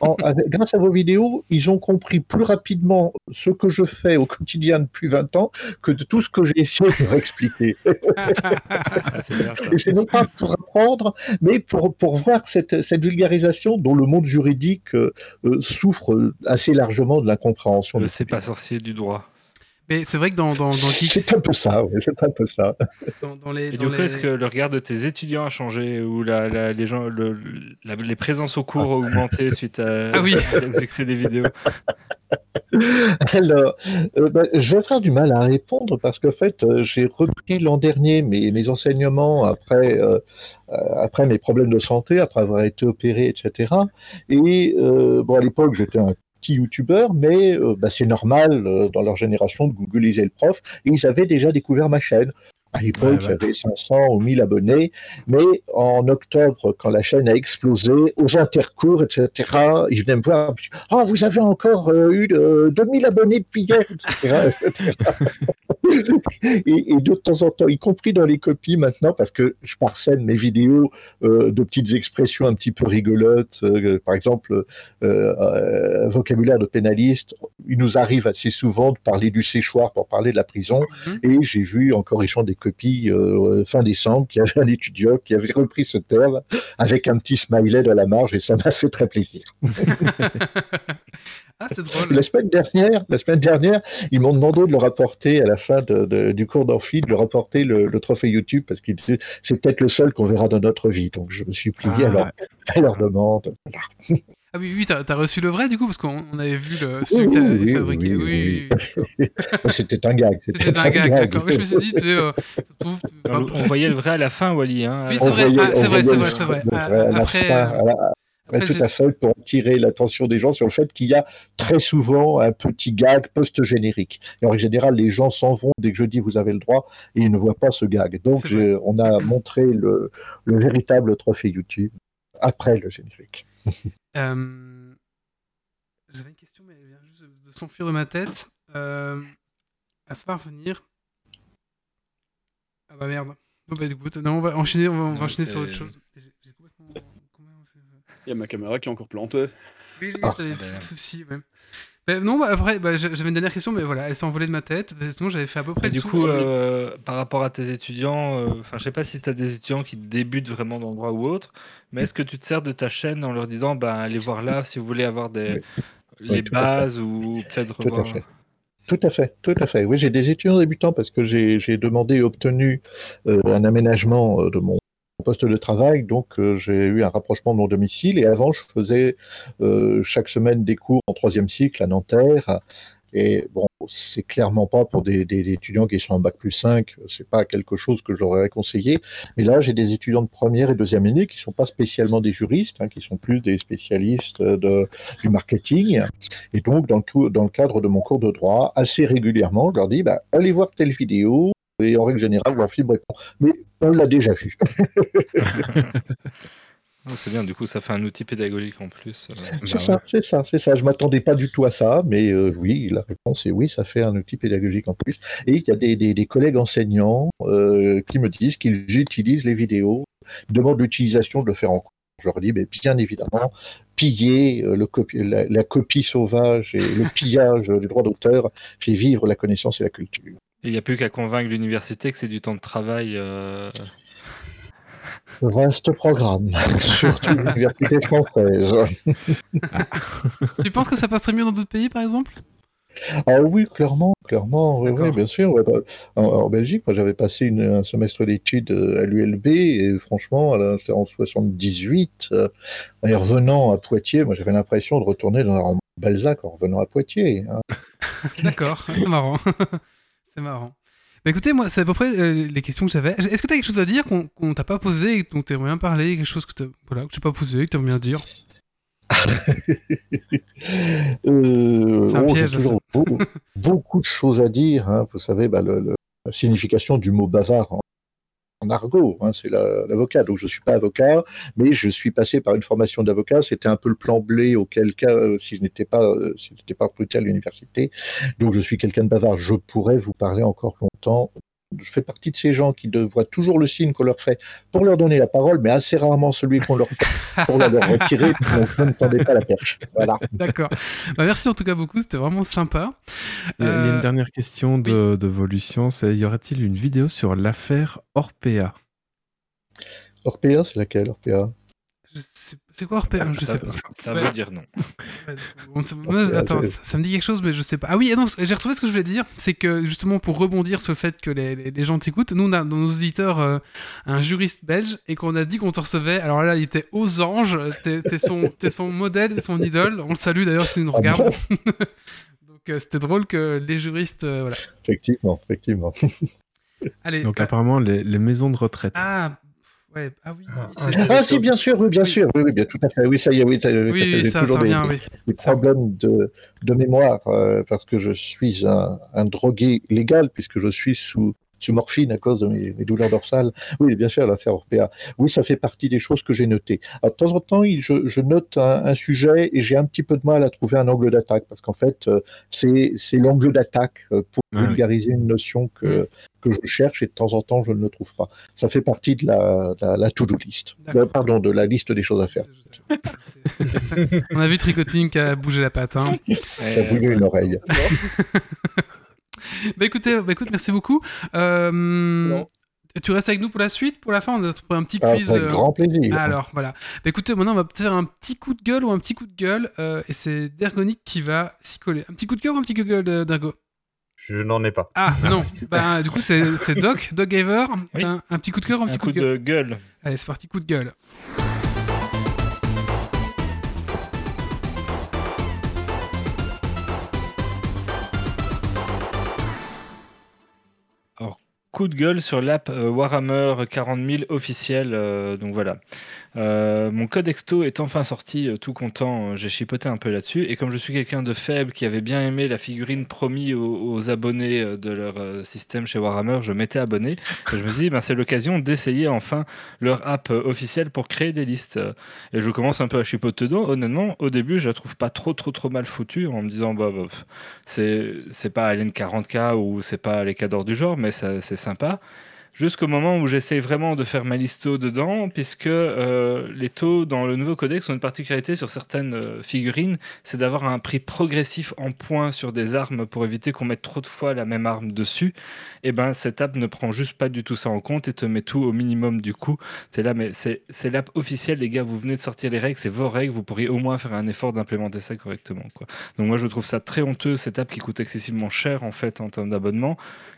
en, avec, grâce à vos vidéos, ils ont compris plus rapidement ce que je fais au quotidien depuis 20 ans que de tout ce que j'ai essayé de leur expliquer. et c'est non pas pour apprendre, mais pour, pour voir cette, cette vulgarisation dont le monde juridique euh, euh, souffre assez largement de l'incompréhension. Le c'est pas sorcier du droit. Mais c'est vrai que dans, dans, dans C'est un peu ça, oui, c'est un peu ça. Dans, dans les, Et du coup, les... est-ce que le regard de tes étudiants a changé ou la, la, les, gens, le, la, les présences au cours ont augmenté suite à, ah oui. au succès des vidéos? Alors, euh, bah, je vais faire du mal à répondre parce qu'en fait, euh, j'ai repris l'an dernier mes, mes enseignements après, euh, après mes problèmes de santé, après avoir été opéré, etc. Et euh, bon, à l'époque, j'étais un youtubeurs, mais euh, bah, c'est normal euh, dans leur génération de googliser le prof, et ils avaient déjà découvert ma chaîne. À l'époque, ouais, ouais. j'avais 500 ou 1000 abonnés, mais en octobre, quand la chaîne a explosé, aux intercours, etc., ils venaient me voir, ah, oh, vous avez encore euh, eu euh, 2000 abonnés depuis hier, etc. et, et, de temps en temps, y compris dans les copies maintenant, parce que je parsène mes vidéos euh, de petites expressions un petit peu rigolotes, euh, par exemple, euh, vocabulaire de pénaliste, il nous arrive assez souvent de parler du séchoir pour parler de la prison, mm -hmm. et j'ai vu en corrigeant des copies euh, fin décembre qu'il y avait un étudiant qui avait repris ce terme avec un petit smiley de la marge, et ça m'a fait très plaisir. Ah, c'est drôle. La semaine dernière, la semaine dernière, ils m'ont demandé de le rapporter à la fin de, de, du cours d'amphi, de le rapporter le, le, trophée YouTube parce que c'est peut-être le seul qu'on verra dans notre vie. Donc je me suis plié ah, à, leur, à, leur, demande. Ah oui, oui, t'as as reçu le vrai du coup parce qu'on avait vu le celui oui, que t'avais oui, fabriqué. Oui, oui. C'était un gag. C'était un, gag, d'accord. Je me suis dit, tu sais, euh, trouve, on, on, voyait le vrai à la fin, Wally. Hein, oui, c'est vrai, ah, c'est vrai, c'est vrai, c'est vrai. Après, euh... Ouais, tout à fait, pour attirer l'attention des gens sur le fait qu'il y a très souvent un petit gag post-générique. Et en général, les gens s'en vont dès que je dis vous avez le droit et ils ne voient pas ce gag. Donc, je, on a montré le, le, véritable trophée YouTube après le générique. euh... J'avais une question, mais elle vient juste de s'enfuir de ma tête. Euh... À savoir venir. Ah bah merde. Bon bah écoute, non, on va enchaîner, on va, on va enchaîner sur autre chose. Il y a ma caméra qui est encore plantée. Oui, j'ai ah, des ben... soucis, ouais. Bah, non, bah, après, bah, j'avais une dernière question, mais voilà, elle s'est envolée de ma tête. Sinon, j'avais fait à peu près Et du tout. coup, euh, par rapport à tes étudiants, enfin, euh, je sais pas si tu as des étudiants qui débutent vraiment dans le droit ou autre, mais est-ce que tu te sers de ta chaîne en leur disant, bah, allez voir là si vous voulez avoir des, oui. les oui, bases ou peut-être revoir. Tout à fait, tout à fait. Oui, j'ai des étudiants débutants parce que j'ai demandé et obtenu euh, un aménagement euh, de mon poste de travail, donc euh, j'ai eu un rapprochement de mon domicile. Et avant je faisais euh, chaque semaine des cours en troisième cycle à Nanterre. Et bon c'est clairement pas pour des, étudiants qui sont en bac plus 5, c'est pas quelque chose que j'aurais conseillé, mais là j'ai des étudiants de première et deuxième année qui sont pas spécialement des juristes, hein, qui sont plus des spécialistes du marketing. Et donc dans le, dans le cadre de mon cours de droit assez régulièrement je leur dis bah, allez voir telle vidéo et en règle générale, la fibre répond. Mais on l'a déjà vu. c'est bien, du coup, ça fait un outil pédagogique en plus. Euh, c'est bah, ça, ouais. c'est ça, c'est ça. Je m'attendais pas du tout à ça, mais euh, oui, la réponse est oui, ça fait un outil pédagogique en plus. Et il y a des, des, des collègues enseignants euh, qui me disent qu'ils utilisent les vidéos, demandent l'utilisation de le faire en cours. Je leur dis, mais bien évidemment, piller le copi la, la, copie sauvage et le pillage du droit d'auteur fait vivre la connaissance et la culture. Il n'y a plus qu'à convaincre l'université que c'est du temps de travail. euh, Vaste programme, surtout l'université française. Tu penses que ça passerait mieux dans d'autres pays, par exemple? Ah oui, clairement, clairement, oui, oui, bien sûr. ouais, bah, en, en Belgique, moi, j'avais passé une- un semestre d'études euh, à l'ULB et franchement, c'était en 78, euh, en y revenant à Poitiers, moi, j'avais l'impression de retourner dans un Balzac en revenant à Poitiers. hein. D'accord, c'est marrant. C'est marrant. Bah écoutez, moi, c'est à peu près euh, les questions que j'avais. Est-ce que tu as quelque chose à dire qu'on qu'on t'a pas posé dont tu aimerais bien parler Quelque chose que tu voilà, que pas posé, que tu aimerais bien dire? Euh, C'est un oh, piège, beaucoup, beaucoup de choses à dire. hein. Vous savez, bah, le- le- la signification du mot bavard en, argot, hein, c'est la- l'avocat. Donc, je suis pas avocat, mais je suis passé par une formation d'avocat. C'était un peu le plan blé auquel cas, euh, si je n'étais pas, euh, si je n'étais pas recruté à l'université. Donc, je suis quelqu'un de bavard. Je pourrais vous parler encore longtemps. Je fais partie de ces gens qui de- voient toujours le signe qu'on leur fait pour leur donner la parole, mais assez rarement celui qu'on leur fait pour la leur retirer. Donc, ne tendez pas la perche. Voilà. D'accord. bah merci en tout cas beaucoup, c'était vraiment sympa. Il y a- il y a Euh, une dernière question de, de Volution, c'est y aura-t-il une vidéo sur l'affaire Orpea? Orpea, c'est laquelle Orpea? Je sais- C'est quoi Orpea Je ça, sais pas. Ça veut dire non. Bon, ça- attends, ça, ça me dit quelque chose, mais je sais pas. Ah oui, j'ai retrouvé ce que je voulais dire. C'est que justement, pour rebondir sur le fait que les, les- les gens t'écoutent, nous, on a dans nos auditeurs euh, un juriste belge et qu'on a dit qu'on te recevait. Alors là, il était aux anges. T'es son, son modèle, son idole. On le salue d'ailleurs s'il nous Ah regarde. bon? Donc euh, c'était drôle que les juristes. euh, voilà. Effectivement, effectivement. Allez. Donc apparemment, les, les maisons de retraite. ah, ah oui. Ah, ah, si, bien sûr, oui, bien Oui. sûr, oui, oui, bien tout à fait. Oui, ça y est, oui, ça, oui, ça, toujours ça des, problèmes de, de mémoire euh, parce que je suis un, un drogué légal puisque je suis sous, sous morphine à cause de mes, mes douleurs dorsales. Oui, bien sûr, l'affaire Orpea. Oui, ça fait partie des choses que j'ai notées. Alors, de temps en temps, il- je, je note un, un sujet et j'ai un petit peu de mal à trouver un angle d'attaque parce qu'en fait, euh, c'est c'est l'angle d'attaque euh, pour Ah oui. vulgariser une notion que, que je cherche et de temps en temps, je ne le trouve pas. Ça fait partie de la, de la, la to-do list. Euh, pardon, de la liste des choses à faire. On a vu Tricoting qui a bougé la patte. Hein. Ça a brûlé une oreille. Bah écoutez, bah écoute, merci beaucoup. Euh, tu restes avec nous pour la suite, pour la fin, on a trouvé un petit Ah, quiz. Avec euh, grand plaisir. Alors voilà. Bah écoutez, maintenant on va faire un petit coup de gueule ou un petit coup de gueule, euh, et c'est Dergonic qui va s'y coller. Un petit coup de gueule ou un petit coup de gueule, euh, Dergo Je n'en ai pas. Ah non, bah du coup c'est c'est Doc, Doc Gaver. Oui. Un, un petit coup de cœur, un petit Un coup, coup de gueule? de gueule. Allez, c'est parti, coup de gueule. Coup de gueule sur l'app euh, Warhammer 40 000 officiel. euh, donc voilà. Euh, mon code exto est enfin sorti, euh, tout content. euh, J'ai chipoté un peu là-dessus. Et comme je suis quelqu'un de faible qui avait bien aimé la figurine promise aux, abonnés de leur système chez Warhammer, je m'étais abonné. Je me suis dit, ben, c'est l'occasion d'essayer enfin leur app officielle pour créer des listes. Et je commence un peu à chipoter dedans. Honnêtement, au début, je la trouve pas trop, trop, trop mal foutue en me disant, bah, bah, c'est pas Alien 40K ou c'est pas les cadors du genre, mais c'est sympa. Jusqu'au moment où j'essaye vraiment de faire ma listo dedans, puisque euh, les taux dans le nouveau codex ont une particularité sur certaines euh, figurines, c'est d'avoir un prix progressif en points sur des armes pour éviter qu'on mette trop de fois la même arme dessus. Et ben cette app ne prend juste pas du tout ça en compte et te met tout au minimum du coup. C'est là, mais c'est l'app officielle, les gars. Vous venez de sortir les règles, c'est vos règles. Vous pourriez au moins faire un effort d'implémenter ça correctement. Quoi. Donc moi je trouve ça très honteux cette app qui coûte excessivement cher en fait en termes d'abonnement,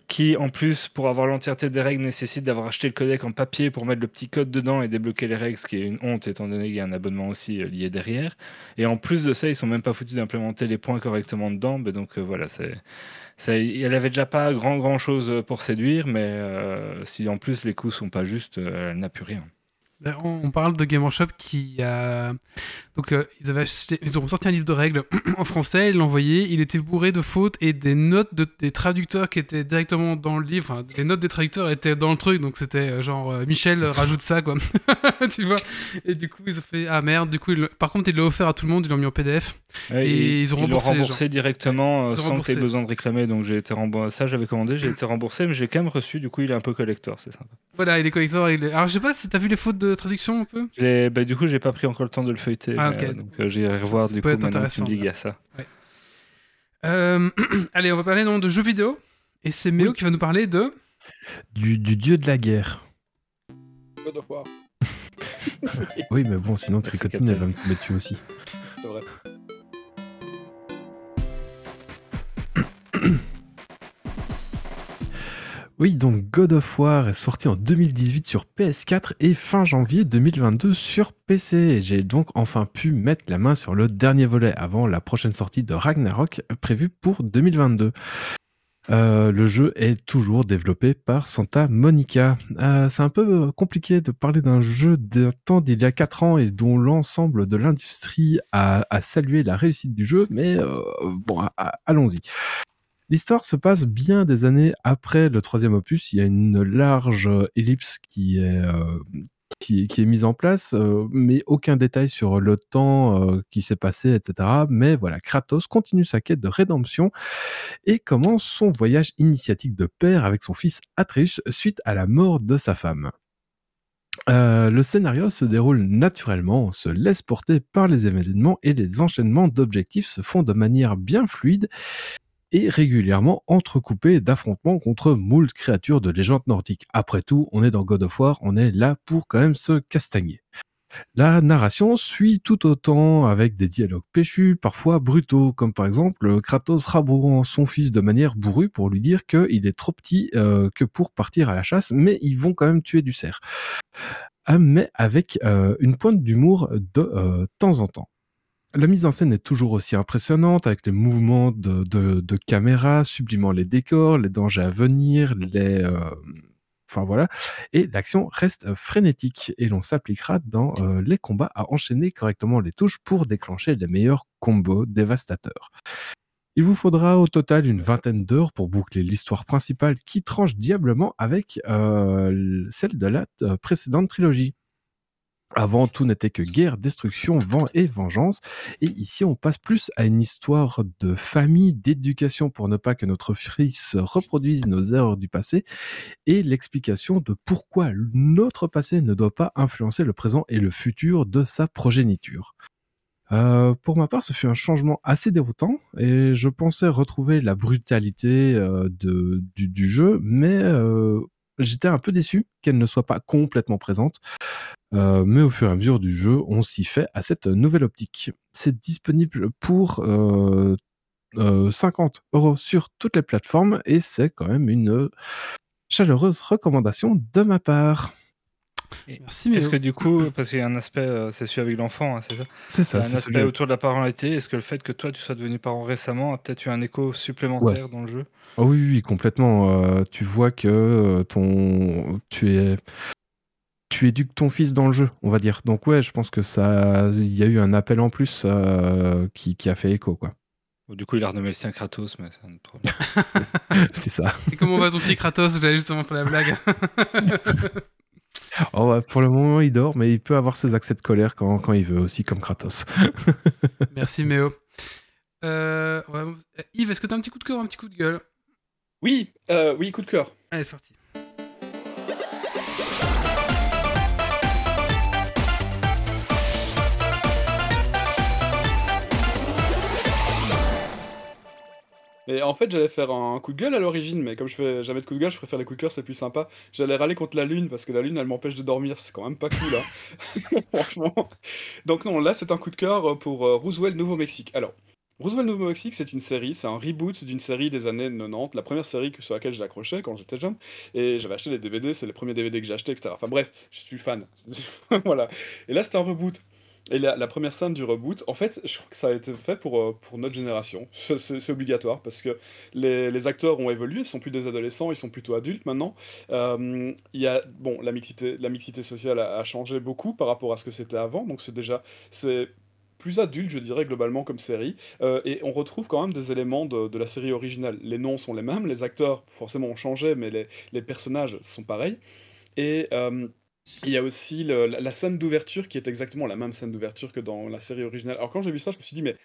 qui en plus pour avoir l'entièreté des règles nécessite d'avoir acheté le codec en papier pour mettre le petit code dedans et débloquer les règles, ce qui est une honte étant donné qu'il y a un abonnement aussi euh, lié derrière. Et en plus de ça, ils sont même pas foutus d'implémenter les points correctement dedans. Donc euh, voilà, c'est elle avait déjà pas grand grand chose pour séduire, mais euh, si en plus les coûts sont pas justes, euh, elle n'a plus rien. On parle de Game Workshop qui a. Donc, euh, ils, avaient acheté- ils ont sorti un livre de règles en français, ils l'ont envoyé. Il était bourré de fautes et des notes de, des traducteurs qui étaient directement dans le livre. Enfin, les notes des traducteurs étaient dans le truc, donc c'était euh, genre euh, Michel rajoute ça, quoi. tu vois? Et du coup, ils ont fait Ah merde, du coup, ils par contre, ils l'ont offert à tout le monde, ils l'ont mis en PDF. Et ils ont l'ont remboursé les remboursé directement euh, Ils ont sans que tu aies besoin de réclamer. Donc j'ai été remboursé. Ça, j'avais commandé, j'ai été remboursé, mais j'ai quand même reçu. Du coup, il est un peu collector, c'est sympa. Voilà, il est- Alors, je sais pas si t'as vu les fautes de traduction un peu? Bah, du coup, j'ai pas pris encore le temps de le feuilleter. Ah, mais, euh, donc euh, j'irai revoir ça du peut coup être maintenant tu intéressant, me dis y a ça. Euh, Allez, on va parler non, de jeux vidéo. Et c'est Méo qui va nous parler de. Du, du dieu de la guerre. God of War, Oui, mais bon, sinon Tricotine, elle va me dessus aussi. c'est vrai. Oui, donc God of War est sorti en 2018 sur PS4 et fin janvier 2022 sur PC. J'ai donc enfin pu mettre la main sur le dernier volet avant la prochaine sortie de Ragnarok prévue pour 2022. Euh, le jeu est toujours développé par Santa Monica. Euh, c'est un peu compliqué de parler d'un jeu d'un temps d'il y a 4 ans et dont l'ensemble de l'industrie a, salué la réussite du jeu, mais euh, bon, allons-y. L'histoire se passe bien des années après le troisième opus. Il y a une large euh, ellipse qui est, euh, qui, est mise en place, euh, mais aucun détail sur le temps qui s'est passé, etc. Mais voilà, Kratos continue sa quête de rédemption et commence son voyage initiatique de père avec son fils Atreus suite à la mort de sa femme. Le scénario se déroule naturellement, on se laisse porter par les événements et les enchaînements d'objectifs se font de manière bien fluide régulièrement entrecoupés d'affrontements contre moult créatures de légende nordique. Après tout, on est dans God of War, on est là pour quand même se castagner. La narration suit tout autant avec des dialogues péchus, parfois brutaux, comme par exemple Kratos rabrouant son fils de manière bourrue pour lui dire qu'il est trop petit euh, que pour partir à la chasse, mais ils vont quand même tuer du cerf. Ah, mais avec euh, une pointe d'humour de euh, temps en temps. La mise en scène est toujours aussi impressionnante avec les mouvements de, caméra, sublimant les décors, les dangers à venir, les, euh, enfin voilà, et l'action reste frénétique et l'on s'appliquera dans euh, les combats à enchaîner correctement les touches pour déclencher les meilleurs combos dévastateurs. Il vous faudra au total une vingtaine d'heures pour boucler l'histoire principale qui tranche diablement avec euh, celle de la euh, précédente trilogie. Avant, tout n'était que guerre, destruction, vent et vengeance. Et ici, on passe plus à une histoire de famille, d'éducation pour ne pas que notre fils reproduise nos erreurs du passé et l'explication de pourquoi notre passé ne doit pas influencer le présent et le futur de sa progéniture. Euh, pour ma part, ce fut un changement assez déroutant et je pensais retrouver la brutalité euh, du jeu, mais euh, j'étais un peu déçu qu'elle ne soit pas complètement présente. Euh, mais au fur et à mesure du jeu, on s'y fait à cette nouvelle optique. C'est disponible pour euh, euh, 50 euros sur toutes les plateformes et c'est quand même une chaleureuse recommandation de ma part. Merci, mais Est-ce que du coup, parce qu'il y a un aspect, euh, c'est celui avec l'enfant, hein, c'est ça? C'est Il y ça, a un c'est aspect celui autour de la parentalité. Est-ce que le fait que toi tu sois devenu parent récemment a peut-être eu un écho supplémentaire dans le jeu? Ah oui, oui, complètement. Euh, tu vois que euh, ton, tu es, tu éduques ton fils dans le jeu, on va dire. Donc ouais, je pense que ça, il y a eu un appel en plus euh, qui, qui a fait écho, quoi. Du coup, il a renommé le sien Kratos, mais c'est un autre problème. C'est ça. Et comment va ton petit Kratos? J'allais justement faire la blague. Oh, ouais, pour le moment, il dort, mais il peut avoir ses accès de colère quand, quand il veut aussi, comme Kratos. Merci, Méo. Euh, ouais, Yves, est-ce que t'as un petit coup de cœur ou un petit coup de gueule? Oui, euh, oui, coup de cœur. Allez, c'est parti. Et en fait, j'allais faire un coup de gueule à l'origine, mais comme je fais jamais de coup de gueule, je préfère les coups de cœur, c'est plus sympa. J'allais râler contre la lune parce que la lune, elle m'empêche de dormir, c'est quand même pas cool, hein. Franchement. Donc non, là, c'est un coup de cœur pour euh, Roosevelt, Nouveau-Mexique. Alors, Roosevelt, Nouveau-Mexique, c'est une série, c'est un reboot d'une série des années 90, la première série sur laquelle j'ai accroché quand j'étais jeune, et j'avais acheté les DVD, c'est les premiers DVD que j'ai achetés, etc. Enfin bref, je suis fan. voilà. Et là, c'est un reboot. Et la, première scène du reboot, en fait, je crois que ça a été fait pour, euh, pour notre génération. C'est- obligatoire parce que les, les acteurs ont évolué, ils sont plus des adolescents, ils sont plutôt adultes maintenant. Euh, y a, bon, la mixité, la mixité sociale a, a changé beaucoup par rapport à ce que c'était avant, donc c'est déjà, c'est plus adulte, je dirais, globalement comme série. Euh, et on retrouve quand même des éléments de, de la série originale. Les noms sont les mêmes, les acteurs, forcément, ont changé, mais les, les personnages sont pareils. Et euh, il y a aussi la, la scène d'ouverture qui est exactement la même scène d'ouverture que dans la série originale. Alors quand j'ai vu ça, je me suis dit, mais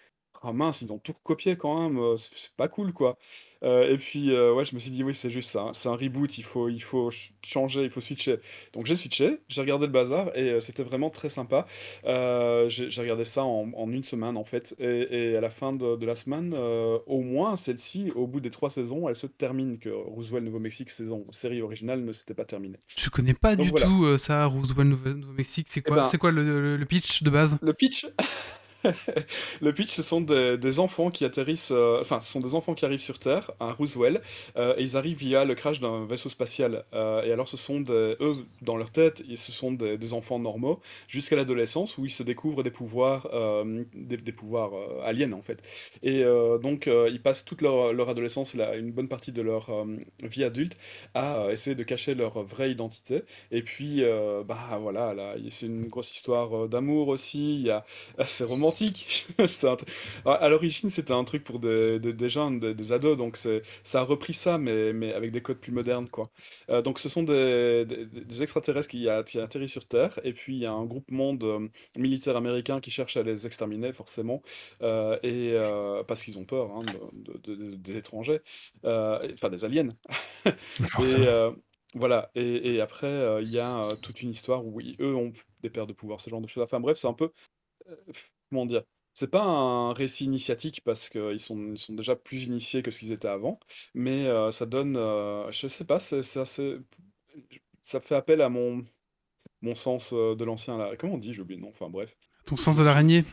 ah mince, ils ont tout recopié quand même, euh, c'est c'est pas cool quoi. Euh, et puis euh, ouais, je me suis dit oui, c'est juste ça, hein, c'est un reboot, il faut, il faut ch- changer, il faut switcher. Donc j'ai switché, j'ai regardé le bazar et c'était vraiment très sympa. J'ai j'ai regardé ça en, en une semaine en fait. Et, et à la fin de, de la semaine, au moins celle-ci, au bout des trois saisons, elle se termine. Que Roosevelt Nouveau-Mexique saison série originale ne s'était pas terminée. Je connais pas Donc du voilà. tout ça, Roosevelt, Nouveau- Nouveau-Mexique. C'est quoi, ben- c'est quoi le, le- le pitch de base? Le pitch, le pitch, ce sont des, enfants qui atterrissent, euh, enfin, ce sont des enfants qui arrivent sur Terre, à Roosevelt, euh, et ils arrivent via le crash d'un vaisseau spatial. Euh, et alors, ce sont eux, dans leur tête, ce sont des, enfants normaux jusqu'à l'adolescence où ils se découvrent des pouvoirs, euh, des, pouvoirs aliens en fait. Et donc, ils passent toute leur, adolescence une bonne partie de leur vie adulte à essayer de cacher leur vraie identité. Et puis, bah voilà, là, c'est une grosse histoire d'amour aussi. Il y a ah, C'est romantique. Un à l'origine, c'était un truc pour des, des- des jeunes, des, des ados, donc ça a repris ça, mais, mais avec des codes plus modernes, quoi. Euh, donc ce sont des, extraterrestres qui, a- qui atterrissent sur Terre, et puis il y a un groupement de militaires américains qui cherchent à les exterminer, forcément, euh, et, euh, parce qu'ils ont peur hein, de- de- de- des étrangers, euh, enfin des aliens. Et euh, voilà, et, et après, euh, il y a euh, toute une histoire où ils- eux ont des paires de pouvoirs, ce genre de choses. Enfin bref, c'est un peu euh, comment dire? C'est pas un récit initiatique parce qu'ils sont, ils sont déjà plus initiés que ce qu'ils étaient avant, mais euh, ça donne, euh, je sais pas, c'est c'est assez, ça fait appel à mon, mon sens euh, de l'ancien là. Comment on dit? J'ai oublié le nom. Enfin bref. Ton sens de l'araignée?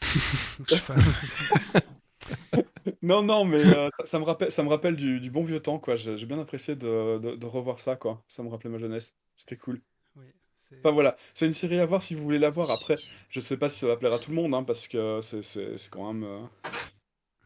Je sais pas. Non, non, mais euh, ça, ça me rappelle, ça me rappelle du, du bon vieux temps quoi. J'ai j'ai bien apprécié de, de- de revoir ça quoi. Ça me rappelait ma jeunesse. C'était cool. Enfin voilà, c'est une série à voir si vous voulez la voir. Après, je sais pas si ça va plaire à tout le monde, hein, parce que c'est c'est- c'est quand même euh,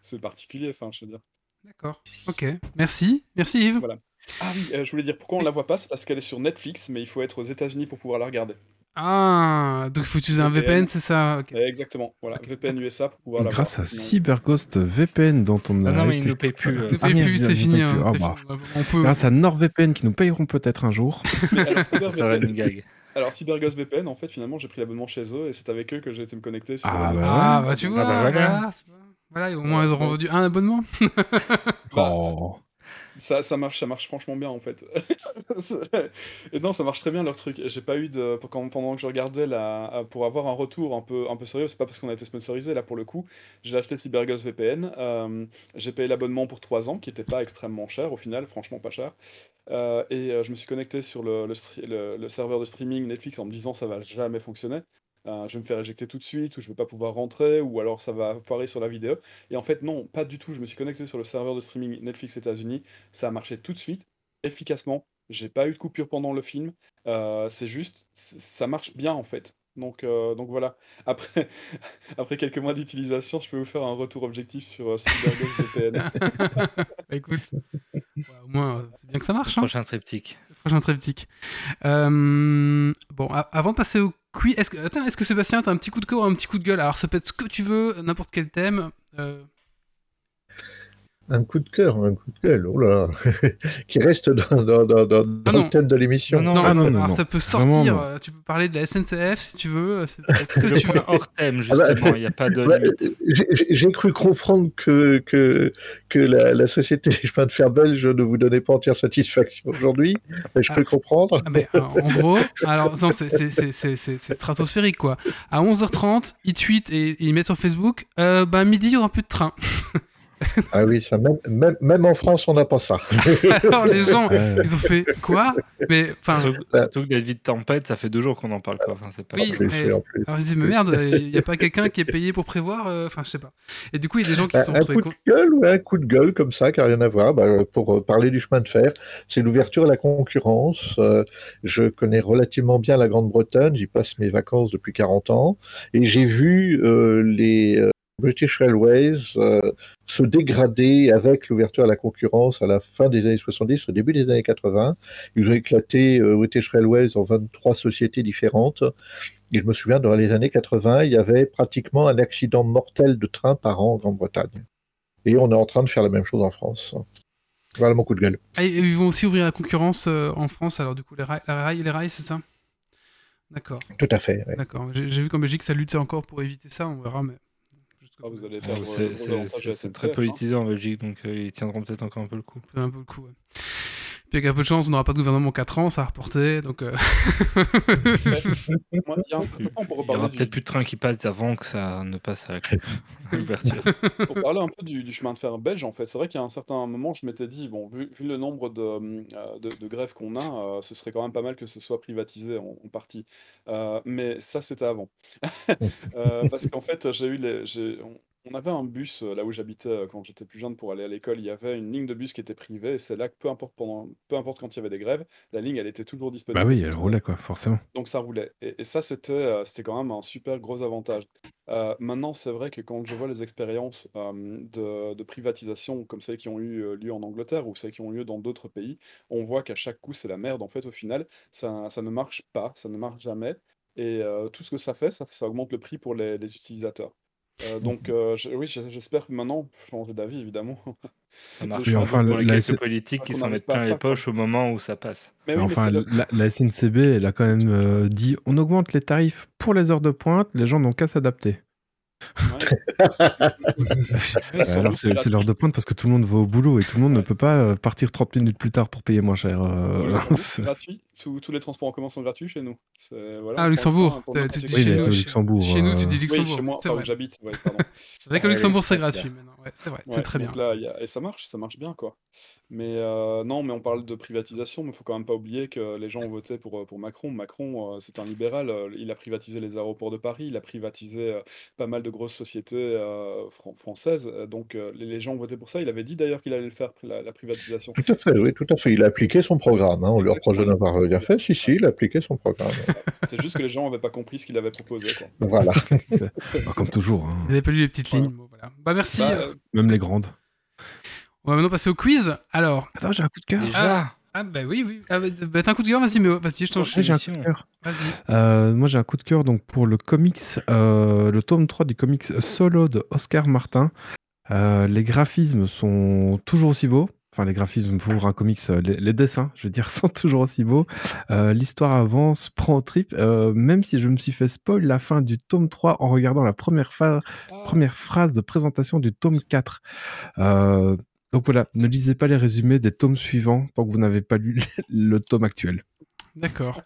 c'est particulier. Enfin, je veux dire. D'accord. Ok. Merci. Merci Yves. Voilà. Ah oui, euh, je voulais dire pourquoi on la voit pas, c'est parce qu'elle est sur Netflix, mais il faut être aux États-Unis pour pouvoir la regarder. Ah, donc il faut utiliser un VPN. VPN, c'est ça? Ok. Exactement, voilà, VPN USA pour pouvoir la Grâce voir. à sinon- CyberGhost VPN dont on a Ah non, mais il été- nous paye plus. euh. Ne Ah, merde, plus, c'est nous fini. hein. Ah bah. fini. On peut. Grâce à NordVPN qui nous payeront peut-être un jour. Mais alors, Ça serait CyberVPN, une gag. Alors CyberGhost VPN, en fait, finalement, j'ai pris l'abonnement chez eux et c'est avec eux que j'ai été me connecter sur. Ah, le- bah Ah bah tu vois, Ah bah voilà. voilà. Voilà, au moins ils auront vendu un abonnement. Bah, Oh. Ça, ça marche, ça marche franchement bien en fait. et non, ça marche très bien leur truc. J'ai pas eu de quand- pendant que je regardais là pour avoir un retour un peu un peu sérieux. C'est pas parce qu'on a été sponsorisé là pour le coup. J'ai acheté CyberGhost VPN. euh, j'ai payé l'abonnement pour 3 ans, qui était pas extrêmement cher au final, franchement pas cher. Euh, et euh, je me suis connecté sur le, le- le serveur de streaming Netflix en me disant ça va jamais fonctionner. Euh, je vais me faire éjecter tout de suite, ou je vais pas pouvoir rentrer, ou alors ça va foirer sur la vidéo. Et en fait, non, pas du tout. Je me suis connecté sur le serveur de streaming Netflix États-Unis. Ça a marché tout de suite, efficacement. J'ai pas eu de coupure pendant le film. Euh, c'est juste, ça marche bien en fait. Donc, euh, donc voilà. Après, après quelques mois d'utilisation, je peux vous faire un retour objectif sur euh, CyberGhost VPN. Bah, écoute, ouais, au moins euh, c'est bien que ça marche. Hein. Prochain triptyque. Prochain triptyque. Euh, bon, avant de passer au quiz, est-ce que, attends, est-ce que Sébastien, t'as un petit coup de cœur ou un petit coup de gueule? Alors, ça peut être ce que tu veux, n'importe quel thème. Un coup de cœur, un coup de gueule, oh là là, qui reste dans, dans, dans, dans, Ah non. le thème de l'émission. Non, non, ah, non, alors, non, ça peut Vraiment, sortir. non. euh, tu peux parler de la SNCF si tu veux. euh, C'est peut être ce que tu veux. hors thème, Ah bah, justement. Il n'y a pas de limite. j'ai- cru comprendre que, que, que la, la société des chemins de fer belge ne vous donnait pas entière satisfaction aujourd'hui. Mais je peux Ah. comprendre. Ah, mais, euh, en gros, alors c'est- c'est- c'est c'est- c'est- c'est stratosphérique quoi. À 11h30, ils tweetent et, et ils mettent sur Facebook euh, bah, midi, il y aura plus de train. Ah oui, ça, même, même, même en France, on n'a pas ça. Alors les gens, ils ont fait quoi? Mais enfin, Surtout, surtout que David Tempête, ça fait deux jours qu'on en parle. Quoi. Enfin, c'est pas Oui, plus, mais- en plus. alors ils disent mais merde, il n'y a pas quelqu'un qui est payé pour prévoir. euh, Enfin, je sais pas. Et du coup, il y a des gens qui se sont Un coup de gueule ou un coup de gueule comme ça, qui n'a rien à voir, bah, pour euh, parler du chemin de fer, c'est l'ouverture à la concurrence. Euh, je connais relativement bien la Grande-Bretagne, j'y passe mes vacances depuis 40 ans, et j'ai vu euh, les euh, British Railways euh, se dégrader avec l'ouverture à la concurrence à la fin des années 70, au début des années 80. Ils ont éclaté euh, British Railways en 23 sociétés différentes. Et je me souviens, dans les années 80, il y avait pratiquement un accident mortel de train par an en Grande-Bretagne. Et on est en train de faire la même chose en France. Voilà mon coup de gueule. Ah, et ils vont aussi ouvrir la concurrence euh, en France. Alors du coup, les rails, les rails, les rails, c'est ça? D'accord, Tout à fait. ouais. d'accord. J'ai j'ai vu qu'en Belgique, ça luttait encore pour éviter ça. On verra, mais Ah, vous allez Ouais, perdre c'est- très hein. politisé en Belgique, donc euh, ils tiendront peut-être encore un peu le coup. Un peu le coup, ouais. Puis avec un peu de chance, on n'aura pas de gouvernement 4 ans, ça va reporter, donc... euh, Moi, il y a un certain temps pour Il y reparler aura du- peut-être plus de trains qui passent avant que ça ne passe à la l'ouverture. pour parler un peu du, du chemin de fer belge, en fait, c'est vrai qu'à un certain moment, je m'étais dit, bon, vu, vu le nombre de, euh, de, de grèves qu'on a, euh, ce serait quand même pas mal que ce soit privatisé en, en partie. Euh, mais ça, c'était avant. Euh, parce qu'en fait, j'ai eu les, on, avait un bus euh, là où j'habitais euh, quand j'étais plus jeune pour aller à l'école. Il y avait une ligne de bus qui était privée, et c'est là que peu importe pendant, peu importe quand il y avait des grèves, la ligne, elle était toujours disponible. Bah oui, elle roulait, quoi, forcément. Donc ça roulait. Et, et ça, c'était euh, c'était quand même un super gros avantage. Maintenant, c'est vrai que quand je vois les expériences de, de privatisation comme celles qui ont eu lieu en Angleterre ou celles qui ont lieu dans d'autres pays, on voit qu'à chaque coup, c'est la merde. En fait, au final, ça, ça ne marche pas, ça ne marche jamais. Et tout ce que ça fait, ça, augmente le prix pour les, les utilisateurs. Euh, donc, euh, je- oui, j'espère que maintenant, changer d'avis, évidemment. Ça marche enfin, pour le- les la quelques politiques qui s'en mettent plein ça, les quoi. poches au moment où ça passe. Mais Mais oui, mais enfin, la, la SNCB, elle a quand même euh, dit on augmente les tarifs pour les heures de pointe, les gens n'ont qu'à s'adapter. ouais. Alors, c'est l'heure de pointe parce que tout le monde va au boulot et tout le monde ne peut pas partir 30 minutes plus tard pour payer moins cher. euh, Oui, c'est gratuit. Tous, tous les transports en commun sont gratuits chez nous. C'est- Voilà, Ah, Luxembourg, tu dis Oui, chez nous, chez- Luxembourg. Chez nous, tu euh, dis Oui, Luxembourg. chez moi, c'est enfin, vrai. où j'habite, ouais. C'est vrai que Luxembourg, c'est c'est gratuit clair. maintenant. Ouais, c'est vrai, Ouais, c'est très bien. donc là, il y a- et ça marche, ça marche bien, quoi. Mais euh, non, mais on parle de privatisation, mais il faut quand même pas oublier que les gens ont voté pour, euh, pour Macron. Macron, euh, c'est un libéral. il a privatisé les aéroports de Paris, il a privatisé euh, pas mal de grosses sociétés euh, fran- françaises. Donc euh, les, les gens ont voté pour ça. Il avait dit d'ailleurs qu'il allait le faire, la, la privatisation. Tout à fait, oui, tout à fait. Il a appliqué son programme. hein. On lui reproche de. Rien fait. Si, si, il a appliqué son programme. C'est juste que les gens n'avaient pas compris ce qu'il avait proposé, quoi. Voilà. bah, comme toujours, hein. Vous avez pas lu les petites Voilà. lignes. Bon, voilà. Bah merci. Bah, euh, même les grandes. On va maintenant passer au quiz. Alors. Attends, j'ai un coup de cœur. Déjà Ah bah oui, oui. Ah, bah, bah, t'as un coup de cœur, vas-y, mais vas-y, je t'en Ouais, j'ai un coup de cœur. Vas-y. Euh, moi, j'ai un coup de cœur donc pour le comics, euh, le tome 3 du comics Solo de Oscar Martin. Euh, les graphismes sont toujours aussi beaux. Enfin, les graphismes pour un comics, euh, les, les dessins, je veux dire, sont toujours aussi beaux. Euh, L'histoire avance, prend au trip, euh, même si je me suis fait spoil la fin du tome 3 en regardant la première, fa- première phrase de présentation du tome 4. Euh, donc voilà, ne lisez pas les résumés des tomes suivants tant que vous n'avez pas lu le tome actuel. D'accord.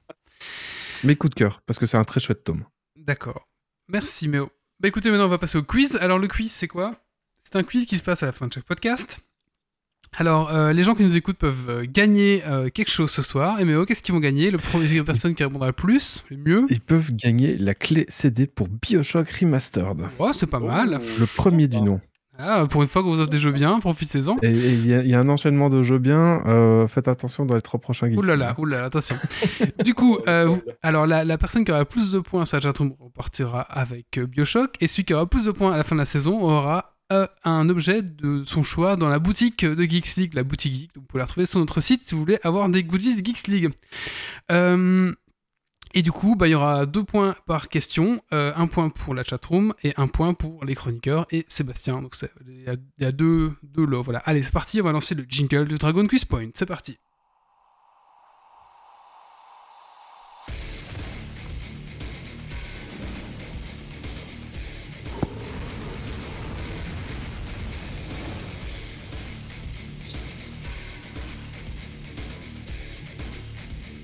Mais coup de cœur, parce que c'est un très chouette tome. D'accord. Merci, Méo. Bah écoutez, maintenant on va passer au quiz. Alors le quiz, c'est quoi? C'est un quiz qui se passe à la fin de chaque podcast. Alors, euh, les gens qui nous écoutent peuvent euh, gagner euh, quelque chose ce soir. Et Méo, qu'est-ce qu'ils vont gagner? Le premier personne qui répondra le plus, le mieux? Ils peuvent gagner la clé CD pour Bioshock Remastered. Oh, c'est pas mal. oh, Le premier du nom. Ah, pour une fois qu'on vous offre des jeux bien, profitez-en. Et il y, a- il y a un enchaînement de jeux bien. euh, faites attention dans les trois prochains ouh là là, attention. du coup, euh, alors la, la personne qui aura plus de points sur la chatroom repartira avec Bioshock, et celui qui aura plus de points à la fin de la saison aura un objet de son choix dans la boutique de Geeks League, la boutique Geek. Vous pouvez la retrouver sur notre site si vous voulez avoir des goodies Geeks League. Euh, et du coup, bah, il y aura deux points par question, euh, un point pour la chatroom et un point pour les chroniqueurs et Sébastien. Donc il y a deux, deux lots. Voilà. Allez, c'est parti, on va lancer le jingle de Dragon Quiz Point. C'est parti.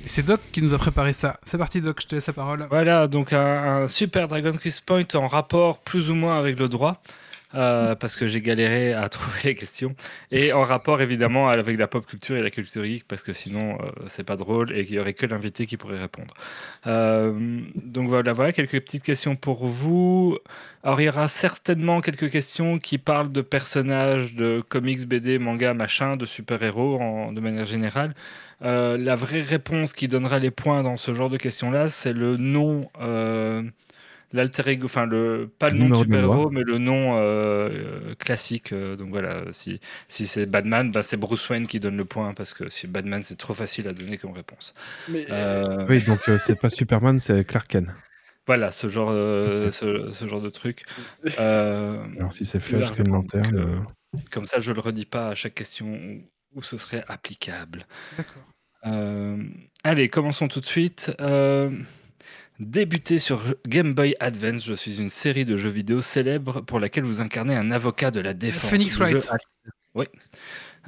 C'est Doc qui nous a préparé ça. C'est parti, Doc, je te laisse la parole. Voilà, donc un, super Dragon Quest Point en rapport plus ou moins avec le droit. Euh, parce que j'ai galéré à trouver les questions et en rapport évidemment avec la pop culture et la culture geek parce que sinon euh, c'est pas drôle et qu'il y aurait que l'invité qui pourrait répondre. Euh, donc voilà, voilà quelques petites questions pour vous. Alors il y aura certainement quelques questions qui parlent de personnages de comics, BD, manga, machin, de super-héros de manière générale. Euh, la vraie réponse qui donnera les points dans ce genre de questions-là, c'est le nom, l'alter ego, enfin le pas le nom de de super-héros, mais le nom euh, euh, classique. Euh, donc voilà, si, si c'est Batman, bah, c'est Bruce Wayne qui donne le point parce que si Batman, c'est trop facile à donner comme réponse. Mais Euh, Oui, donc euh, c'est pas Superman, c'est Clark Kent. Voilà, ce genre, euh, ce, ce genre de truc. Euh, Alors si c'est Flash. Green Lantern. Euh, Comme ça, je le redis pas à chaque question où, ce serait applicable. D'accord. Euh, allez, commençons tout de suite. Euh, Débuté sur Game Boy Advance, je suis une série de jeux vidéo célèbre pour laquelle vous incarnez un avocat de la défense. Phoenix Wright. Oui.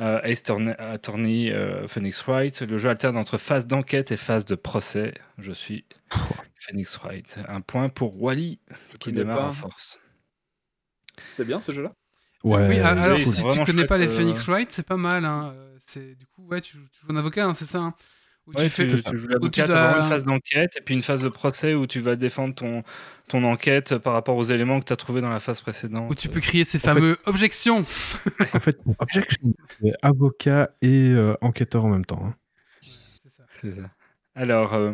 Euh, Ace Attorney, euh, Phoenix Wright. Le jeu alterne entre phase d'enquête et phase de procès. Je suis Phoenix Wright. Un point pour Wally qui démarre pas. en force. C'était bien ce jeu-là? Ouais. oui, a- alors oui, si tu connais pas les chouette, Phoenix euh. Wright, c'est pas mal. Hein. Euh, C'est du coup ouais, tu joues, tu joues un avocat, hein, c'est ça. hein? Où Ouais, tu tu, joues l'avocat, tu dois- une phase d'enquête et puis une phase de procès où tu vas défendre ton, ton enquête par rapport aux éléments que tu as trouvés dans la phase précédente. où tu peux crier ces fameux objections. En fait, objection. avocat et euh, enquêteur en même temps. hein. C'est ça. C'est ça. Alors, euh,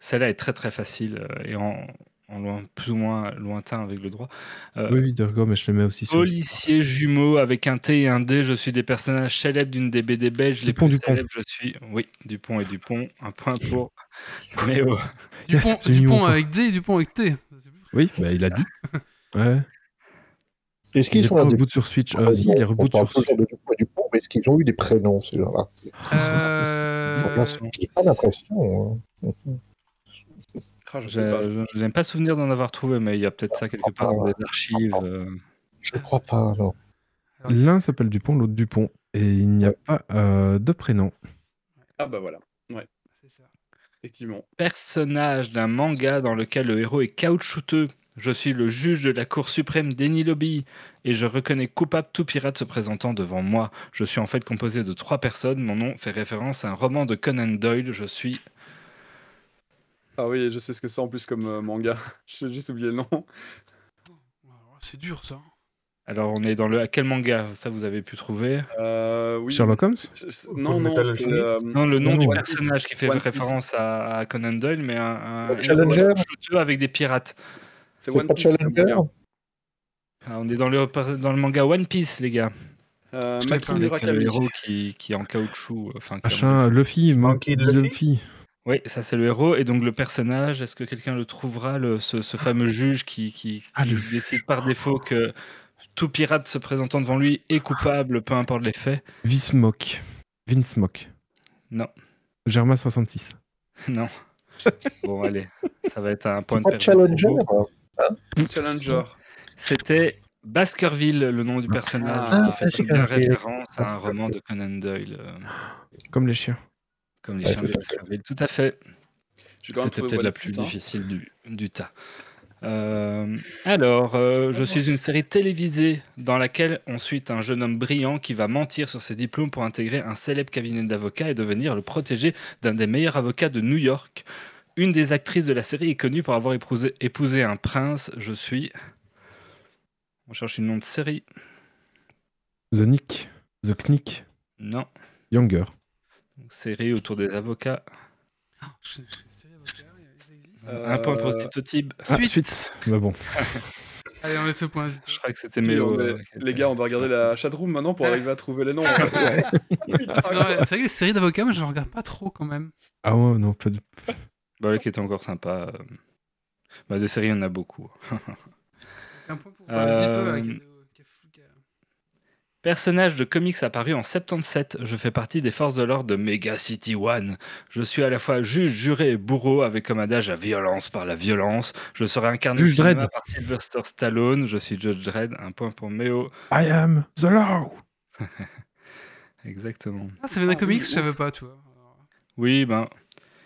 celle-là est très très facile euh, et en, en loin, plus ou moins lointain avec le droit. Euh, Oui, oui, d'accord, mais je les mets aussi sur. Policier jumeau avec un T et un D, je suis des personnages célèbres d'une des BD belges les Dupont, plus Dupont. célèbres. Je suis, oui, Dupont et Dupont. Un point pour Méo. Dupont, avec D et Dupont avec T. Oui, bah, il a dit. Ouais. Est-ce Il qu'ils sont reboot sur Switch. Euh, prénoms si, il est On reboot parle sur toujours de Dupont et Dupont, mais est-ce qu'ils ont eu des prénoms, ces gens-là? Euh, J'ai pas l'impression. hein. Ah, je n'ai pas souvenir d'en avoir trouvé, mais il y a peut-être ça quelque part dans des archives. euh. Je crois pas, non. alors, ici- L'un s'appelle Dupont, l'autre Dupont. Et il n'y a pas euh, de prénom. Ah bah voilà, c'est ça. effectivement. personnage d'un manga dans lequel le héros est caoutchouteux. Je suis le juge de la Cour suprême d'Eni Lobby et je reconnais coupable tout pirate se présentant devant moi. Je suis en fait composé de trois personnes. Mon nom fait référence à un roman de Conan Doyle. Je suis. Ah oui, je sais ce que c'est en plus comme euh, manga. J'ai juste oublié le nom. C'est dur ça. Alors, on est dans le. À quel manga Ça, vous avez pu trouver? Euh, oui, Sherlock Holmes? Non, non, euh, Non, le nom Non, du One personnage qui fait One référence à, à Conan Doyle, mais un, un Challenger? avec des pirates. C'est One Piece. Challenger? Ah, on est dans le, dans le manga One Piece, les gars. Euh, Maki pas. Avec le Murakami. héros qui, qui est en caoutchouc. Enfin, qui est en- Machin, Luffy, Monkey Luffy? Luffy. Oui, ça c'est le héros. Et donc le personnage, est-ce que quelqu'un le trouvera, le, ce, ce fameux juge qui, qui, Ah, qui décide par défaut que tout pirate se présentant devant lui est coupable, peu importe les faits? Vince Mock. Vince Mock. Non, Germa 66. non. Bon, allez, ça va être un point de. Challenger pour vous. hein Challenger. C'était Baskerville, le nom du personnage, Ah, qui fait bien référence à un roman de Conan Doyle, euh, Comme les chiens. Comme les Ouais, chiens tout de à fait. Baskerville. Tout à fait. J'ai quand même C'était peut-être la plus hein. difficile du, du tas. Euh, alors, euh, je suis une série télévisée dans laquelle on suit un jeune homme brillant qui va mentir sur ses diplômes pour intégrer un célèbre cabinet d'avocats et devenir le protégé d'un des meilleurs avocats de New York. Une des actrices de la série est connue pour avoir épousé, épousé un prince. Je suis. On cherche une nom de série. The Nick. The Knick. Non. Younger. Série autour des avocats. Je- je-. Euh, Un point pour Stitotib. Ah, Suite. suite. Bah bon. Allez, on laisse ce point. Je crois que c'était est- euh, qui Les gars, on doit regarder la chatroom maintenant pour arriver à trouver les noms. C'est vrai que les séries d'avocats, moi je ne regarde pas trop quand même. Ah ouais, non, pas du Bah, qui était encore sympa. euh. Bah, des séries, il y en a beaucoup. Un point pour Euh, Zito, là, qui est- qui est fou, qui a- Personnage de comics apparu en 77, je fais partie des forces de l'ordre de Mega City One. Je suis à la fois juge, juré et bourreau avec comme adage la violence par la violence. Je serai incarné Juge Dredd. par Sylvester Stallone. Je suis Judge Dredd. Un point pour Méo. I am the law. Exactement. Ah, ça vient d'un Ah, comics, oui, je savais pas, tu vois. Oui, ben.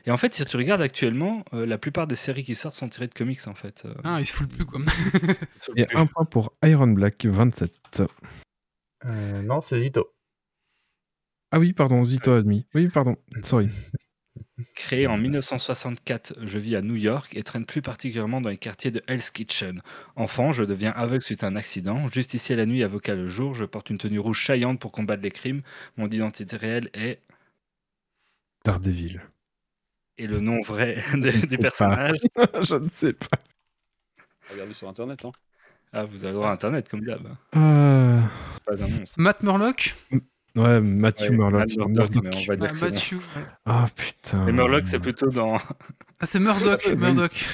Et en fait, si tu regardes actuellement, euh, la plupart des séries qui sortent sont tirées de comics en fait. euh, Ah, il se fout plus quoi. Et plus. un point pour Iron Black, 27. Euh, non, c'est Zito. Ah oui, pardon, Zito admis. Oui, pardon, sorry. Créé en 1964, je vis à New York et traîne plus particulièrement dans les quartiers de Hell's Kitchen. Enfant, je deviens aveugle suite à un accident. Justicier la nuit, avocat le jour. Je porte une tenue rouge chaillante pour combattre les crimes. Mon identité réelle est. Daredevil. Et le nom vrai de- du personnage. Je ne sais pas. Regardez sur internet. Hein. Ah, vous avez droit à internet comme d'hab. Euh, C'est pas un monstre. Matt Murlock? Ouais, Matthew Ouais, Murlock. Matt Murdock, mais on va dire Ah. Matthew. ouais. Ah putain. Et Murloc, c'est plutôt dans. Ah, c'est Murdoch. Murdoch.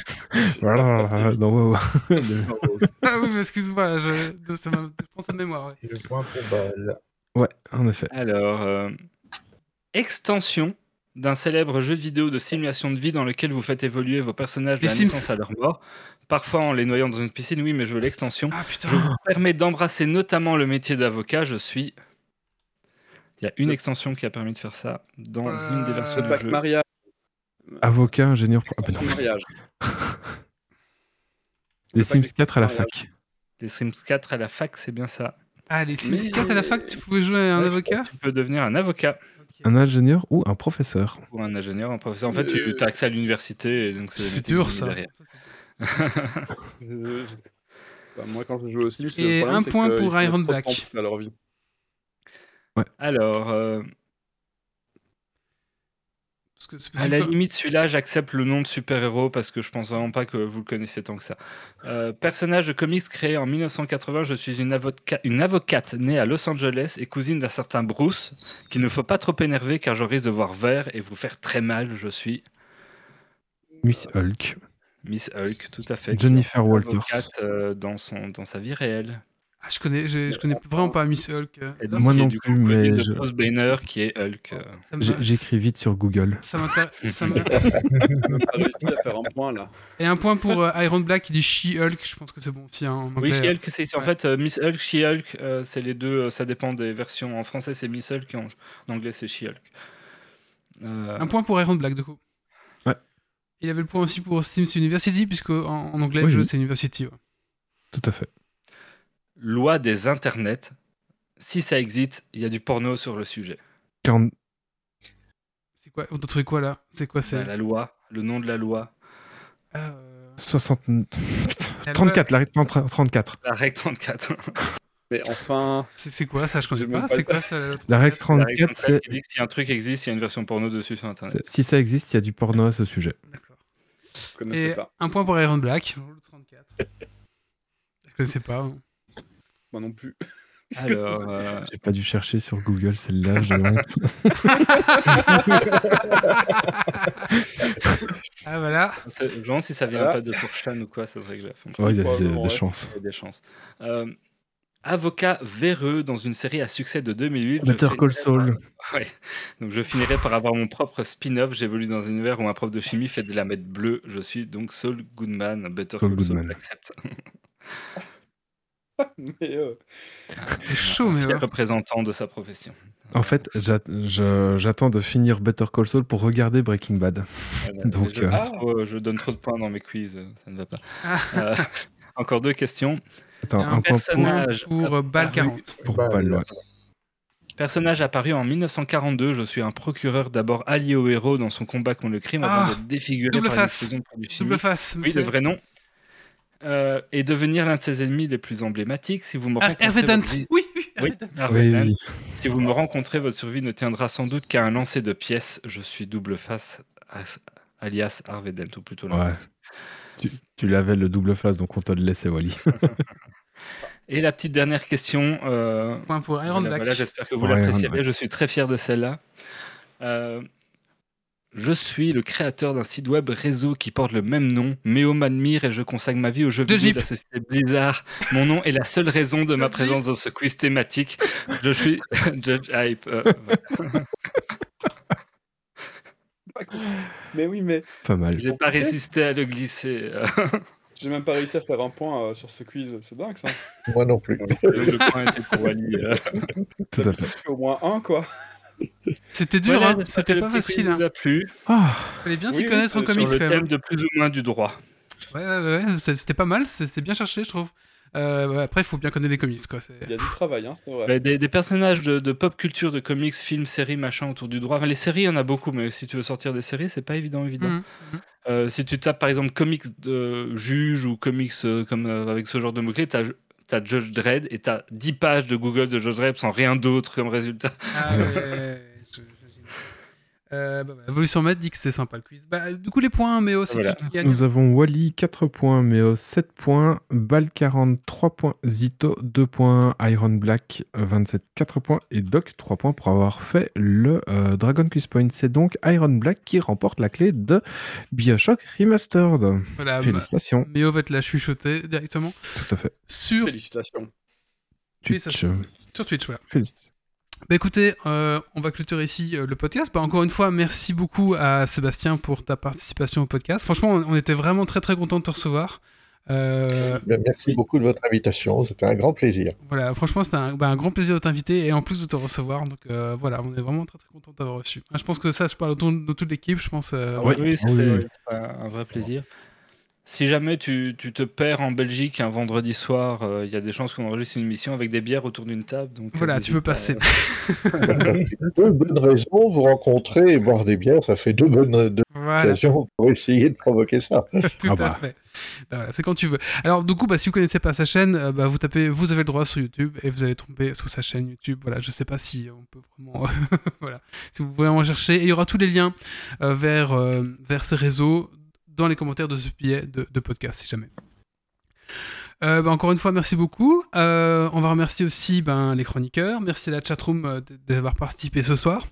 Voilà, dans WoW. Ah oui, mais excuse-moi, je... je pense à mémoire. Ouais. Le point pour Ball. ouais, en effet. Alors, euh, extension d'un célèbre jeu vidéo de simulation de vie dans lequel vous faites évoluer vos personnages de Les la Sims. naissance à leur mort, parfois en les noyant dans une piscine, oui, mais je veux l'extension. Ah putain. Je vous permets d'embrasser notamment le métier d'avocat. Je suis. Il y a une extension qui a permis de faire ça dans Euh, une des versions Le du bac jeu. mariage. Avocat, ingénieur. ah, mariage. Les Le Sims pack 4 à la mariage. fac. Les Sims 4 à la fac, c'est bien ça. Ah, les Sims Mais- 4 à la fac, tu pouvais jouer à un Ouais, avocat Tu peux devenir un avocat Un ingénieur ou un professeur. ou un ingénieur, un professeur. En fait, Euh, tu as accès à l'université c'est dur ça. Bah, moi, quand je joue aux Sims, Et le un point que pour Iron Black. leur vie. Alors, euh, Parce que c'est à la possible. limite, celui-là, j'accepte le nom de super-héros parce que je pense vraiment pas que vous le connaissez tant que ça. Euh, personnage de comics créé en 1980, je suis une, avoca- une avocate née à Los Angeles et cousine d'un certain Bruce, qu'il ne faut pas trop énerver car je risque de voir vert et vous faire très mal. Je suis Miss Hulk. Miss Hulk, tout à fait. Jennifer Walters. euh, dans, son, dans sa vie réelle. Ah, je connais, je, je connais vraiment pas Miss Hulk. euh. Et Là, donc, Moi non du plus, mais de je- Bruce Banner qui est Hulk. J'écris vite sur Google. Ça m'intéresse. pas réussi à faire un point là. Et un point pour euh, Iron Black qui dit She-Hulk, je pense que c'est bon aussi hein, en Oui. She-Hulk, c'est en Ouais. fait euh, Miss Hulk, She-Hulk, euh, c'est les deux, euh, ça dépend des versions. En français, c'est Miss Hulk et en, en anglais, c'est She-Hulk. Euh, Un point pour Iron Black, du coup. Il avait le point aussi pour Steam University, puisque en, en anglais, Oui, le jeu oui. c'est University. ouais. Tout à fait. loi des internets. Si ça existe, il y a du porno sur le sujet. 40... C'est quoi On t'a trouvé quoi là? C'est quoi c'est Bah, la loi, le nom de la loi, Euh, 60... Putain, La 34, la règle 30 34. la règle 34. Mais enfin, C'est quoi ça? Je connais J'ai pas. pas C'est quoi ça La règle La règle 34, c'est... qui dit que si un truc existe, il y a une version porno dessus sur internet. Si ça existe, il y a du porno à ce sujet. D'accord. je connaissais Et pas. un point pour Iron Black. le 34. Je connaissais pas. hein. Moi non plus. Alors, euh, J'ai pas dû chercher sur Google celle-là, j'ai honte. ah voilà. je me demande si ça vient Voilà. pas de Pourchan ou quoi, cette règle. Ouais, il y a des, des chances. Il y a des chances. Euh, avocat véreux dans une série à succès de 2008. je Better Call Saul. Ouais. Donc je finirai par avoir mon propre spin-off. J'évolue dans un univers où un prof de chimie fait de la mettre bleue. Je suis donc Saul Goodman. Better Saul Call Saul, j'accepte. Mais euh, C'est chaud, mais ouais. représentant de sa profession. En fait, j'attends de finir Better Call Saul pour regarder Breaking Bad. Voilà. Donc, je, euh, donne trop- je donne trop de points dans mes quiz. Ça ne va pas. Ah. Euh, encore deux questions. Attends, Un personnage. Pour euh, Bal apparu- 40. pour, pour Bal, ouais. Personnage apparu en 1942, je suis un procureur d'abord allié au héros dans son combat contre le crime Ah, avant d'être défiguré double par une face. explosion de produits Double face. Oui, le vrai nom. Euh, et devenir l'un de ses ennemis les plus emblématiques. Si vous me Ah, rencontrez, votre Oui, oui. Si vous me rencontrez, votre survie ne tiendra sans doute qu'à un lancer de pièces. Je suis double face, alias Harvey Dent, ou plutôt l'inverse. Tu, tu l'avais le double face, donc on te le laissait, Wally. Et la petite dernière question. euh, Point pour Iron voilà, Black. voilà, j'espère que vous. Black. Je suis très fier de celle-là. Euh, je suis le créateur d'un site web réseau qui porte le même nom, Méo m'admire et je consacre ma vie aux jeux vidéo de la société Blizzard. Mon nom est la seule raison de ma présence dans ce quiz thématique. Je suis Judge Hype. euh, voilà. Mais oui, mais Pas mal. J'ai pas résisté à le glisser. euh. j'ai même pas réussi à faire un point euh, sur ce quiz. C'est dingue ça. Moi non plus. Le point était pour Wally. euh. Tout à fait. Au moins un quoi. C'était dur, Voilà, hein. c'était pas facile. Hein. a plu. Ah, Fallait bien Oui, s'y oui, connaître en comics Sur quand le même. thème de plus ou moins du droit. Ouais, ouais, ouais, c'était pas mal, c'était bien cherché, je trouve. Euh, après, il faut bien connaître les comics, quoi. Il y a du travail, hein, c'est vrai. Des, des personnages de, de pop culture, de comics, films, séries, machin autour du droit. Enfin, les séries, il y en a beaucoup, mais si tu veux sortir des séries, c'est pas évident, évident. Mhm. Euh, si tu tapes par exemple comics de juge ou comics euh, comme euh, avec ce genre de mots-clés, t'as as Judge Dredd et t'as 10 pages de Google de Judge Dredd sans rien d'autre comme résultat. Ah ouais, ouais, ouais, je- j'imagine. Euh, bah, bah, Evolution Med dit que c'est sympa le quiz. Bah, du coup, les points, mais aussi Voilà. qui gagne. nous avons Wally 4 points, Méo 7 points, Bal 40 3 points, Zito 2 points, Iron Black euh, 27 4 points et Doc 3 points pour avoir fait le euh, Dragon Quiz Point. C'est donc Iron Black qui remporte la clé de Bioshock Remastered. Voilà, bah, Félicitations, Méo va te la chuchoter directement tout à fait. sur, Félicitations. Twitch, euh, sur Twitch. Voilà. félicitations. Bah écoutez, euh, on va clôturer ici euh, le podcast. Bah, encore une fois, merci beaucoup à Sébastien pour ta participation au podcast. Franchement, on, on était vraiment très très content de te recevoir. Euh, Ben, Merci beaucoup de votre invitation, c'était un grand plaisir. voilà, franchement, c'était un, bah, un grand plaisir de t'inviter et en plus de te recevoir. Donc euh, voilà, on est vraiment très très content de t'avoir reçu. Je pense que ça, je parle autour de toute l'équipe. Je pense. euh, Ouais. Oui, c'était oui, un vrai plaisir. Si jamais tu, tu te perds en Belgique un vendredi soir, euh, il y a des chances qu'on enregistre une émission avec des bières autour d'une table. Donc, euh, Voilà, tu peux pas. passer. deux bonnes raisons, vous rencontrer et boire des bières, ça fait deux bonnes deux voilà. occasions pour essayer de provoquer ça. Tout Ah à bah. fait. Bah voilà, c'est quand tu veux. Alors du coup, bah, si vous connaissez pas sa chaîne, euh, bah, vous tapez, vous avez le droit sur YouTube et vous allez tomber sur sa chaîne YouTube. Voilà, je sais pas si on peut vraiment, voilà, si vous voulez en chercher. Et il y aura tous les liens euh, vers euh, vers ses réseaux dans les commentaires de ce billet de, podcast, si jamais. Euh, bah, encore une fois, merci beaucoup. Euh, on va remercier aussi ben, les chroniqueurs. Merci à la chatroom euh, d'avoir participé ce soir.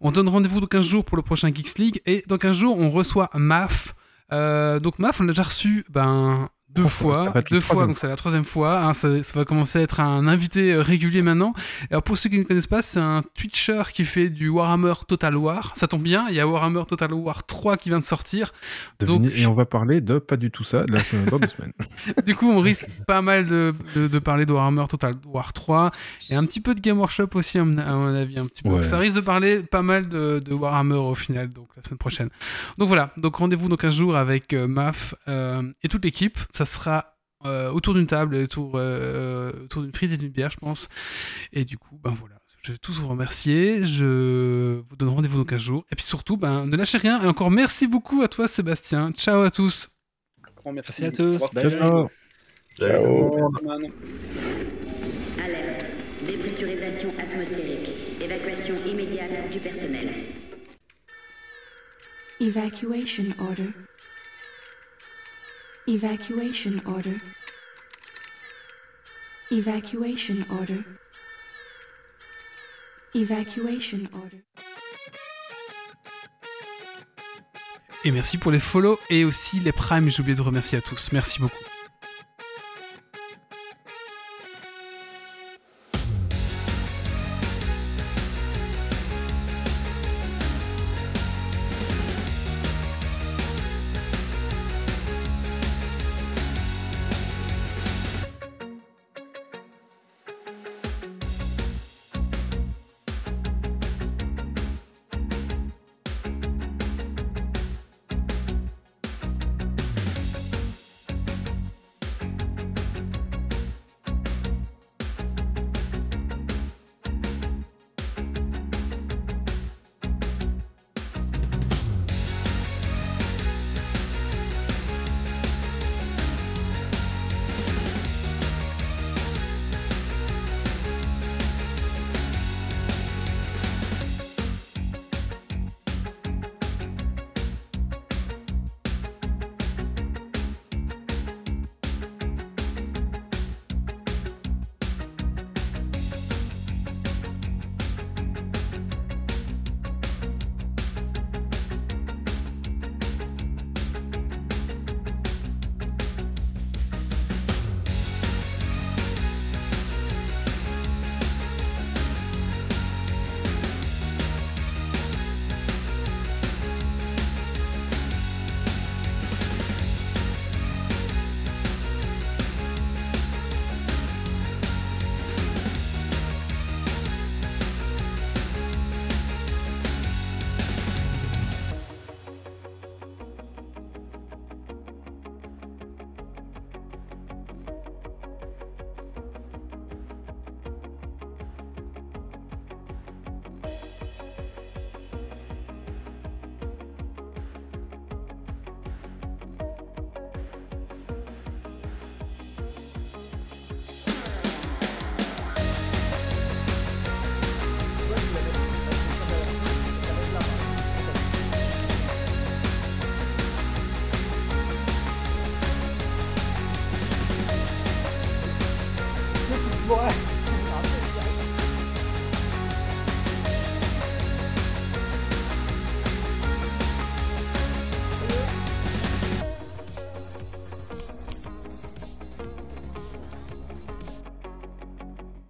On donne rendez-vous dans 15 jours pour le prochain Geeks League. Et dans 15 jours, on reçoit MAF. Donc MAF, on l'a déjà reçu ben, deux fois, ça fois. va être la Deux fois, troisième donc c'est la troisième fois. hein, ça, ça va commencer à être un invité euh, régulier maintenant. Alors pour ceux qui ne connaissent pas, c'est un Twitcher qui fait du Warhammer Total War. Ça tombe bien, il y a Warhammer Total War 3 qui vient de sortir. Donc- Et on va parler de pas du tout ça de la semaine dans deux semaines. Du coup, on risque pas mal de, de, de parler de Warhammer Total War 3 et un petit peu de Game Workshop aussi, à mon, avis. Un petit peu. Ouais. Ça risque de parler pas mal de, de Warhammer au final, donc la semaine prochaine. Donc voilà, donc rendez-vous dans 15 jours avec euh, Maf euh, et toute l'équipe. Ça sera euh, autour d'une table, autour, euh, autour d'une frite et d'une bière, je pense. Et du coup, ben voilà. Je vais tous vous remercier. Je vous donne rendez-vous dans 15 jours. Et puis surtout, ben, ne lâchez rien. Et encore merci beaucoup à toi, Sébastien. Ciao à tous. Grand merci. Merci à tous. Bye. Ciao. Man. Alerte. Dépressurisation atmosphérique. Évacuation immédiate du personnel. Evacuation order. Evacuation order. Evacuation order. Evacuation order. Et merci pour les follow et aussi les primes. J'ai oublié de remercier à tous. Merci beaucoup.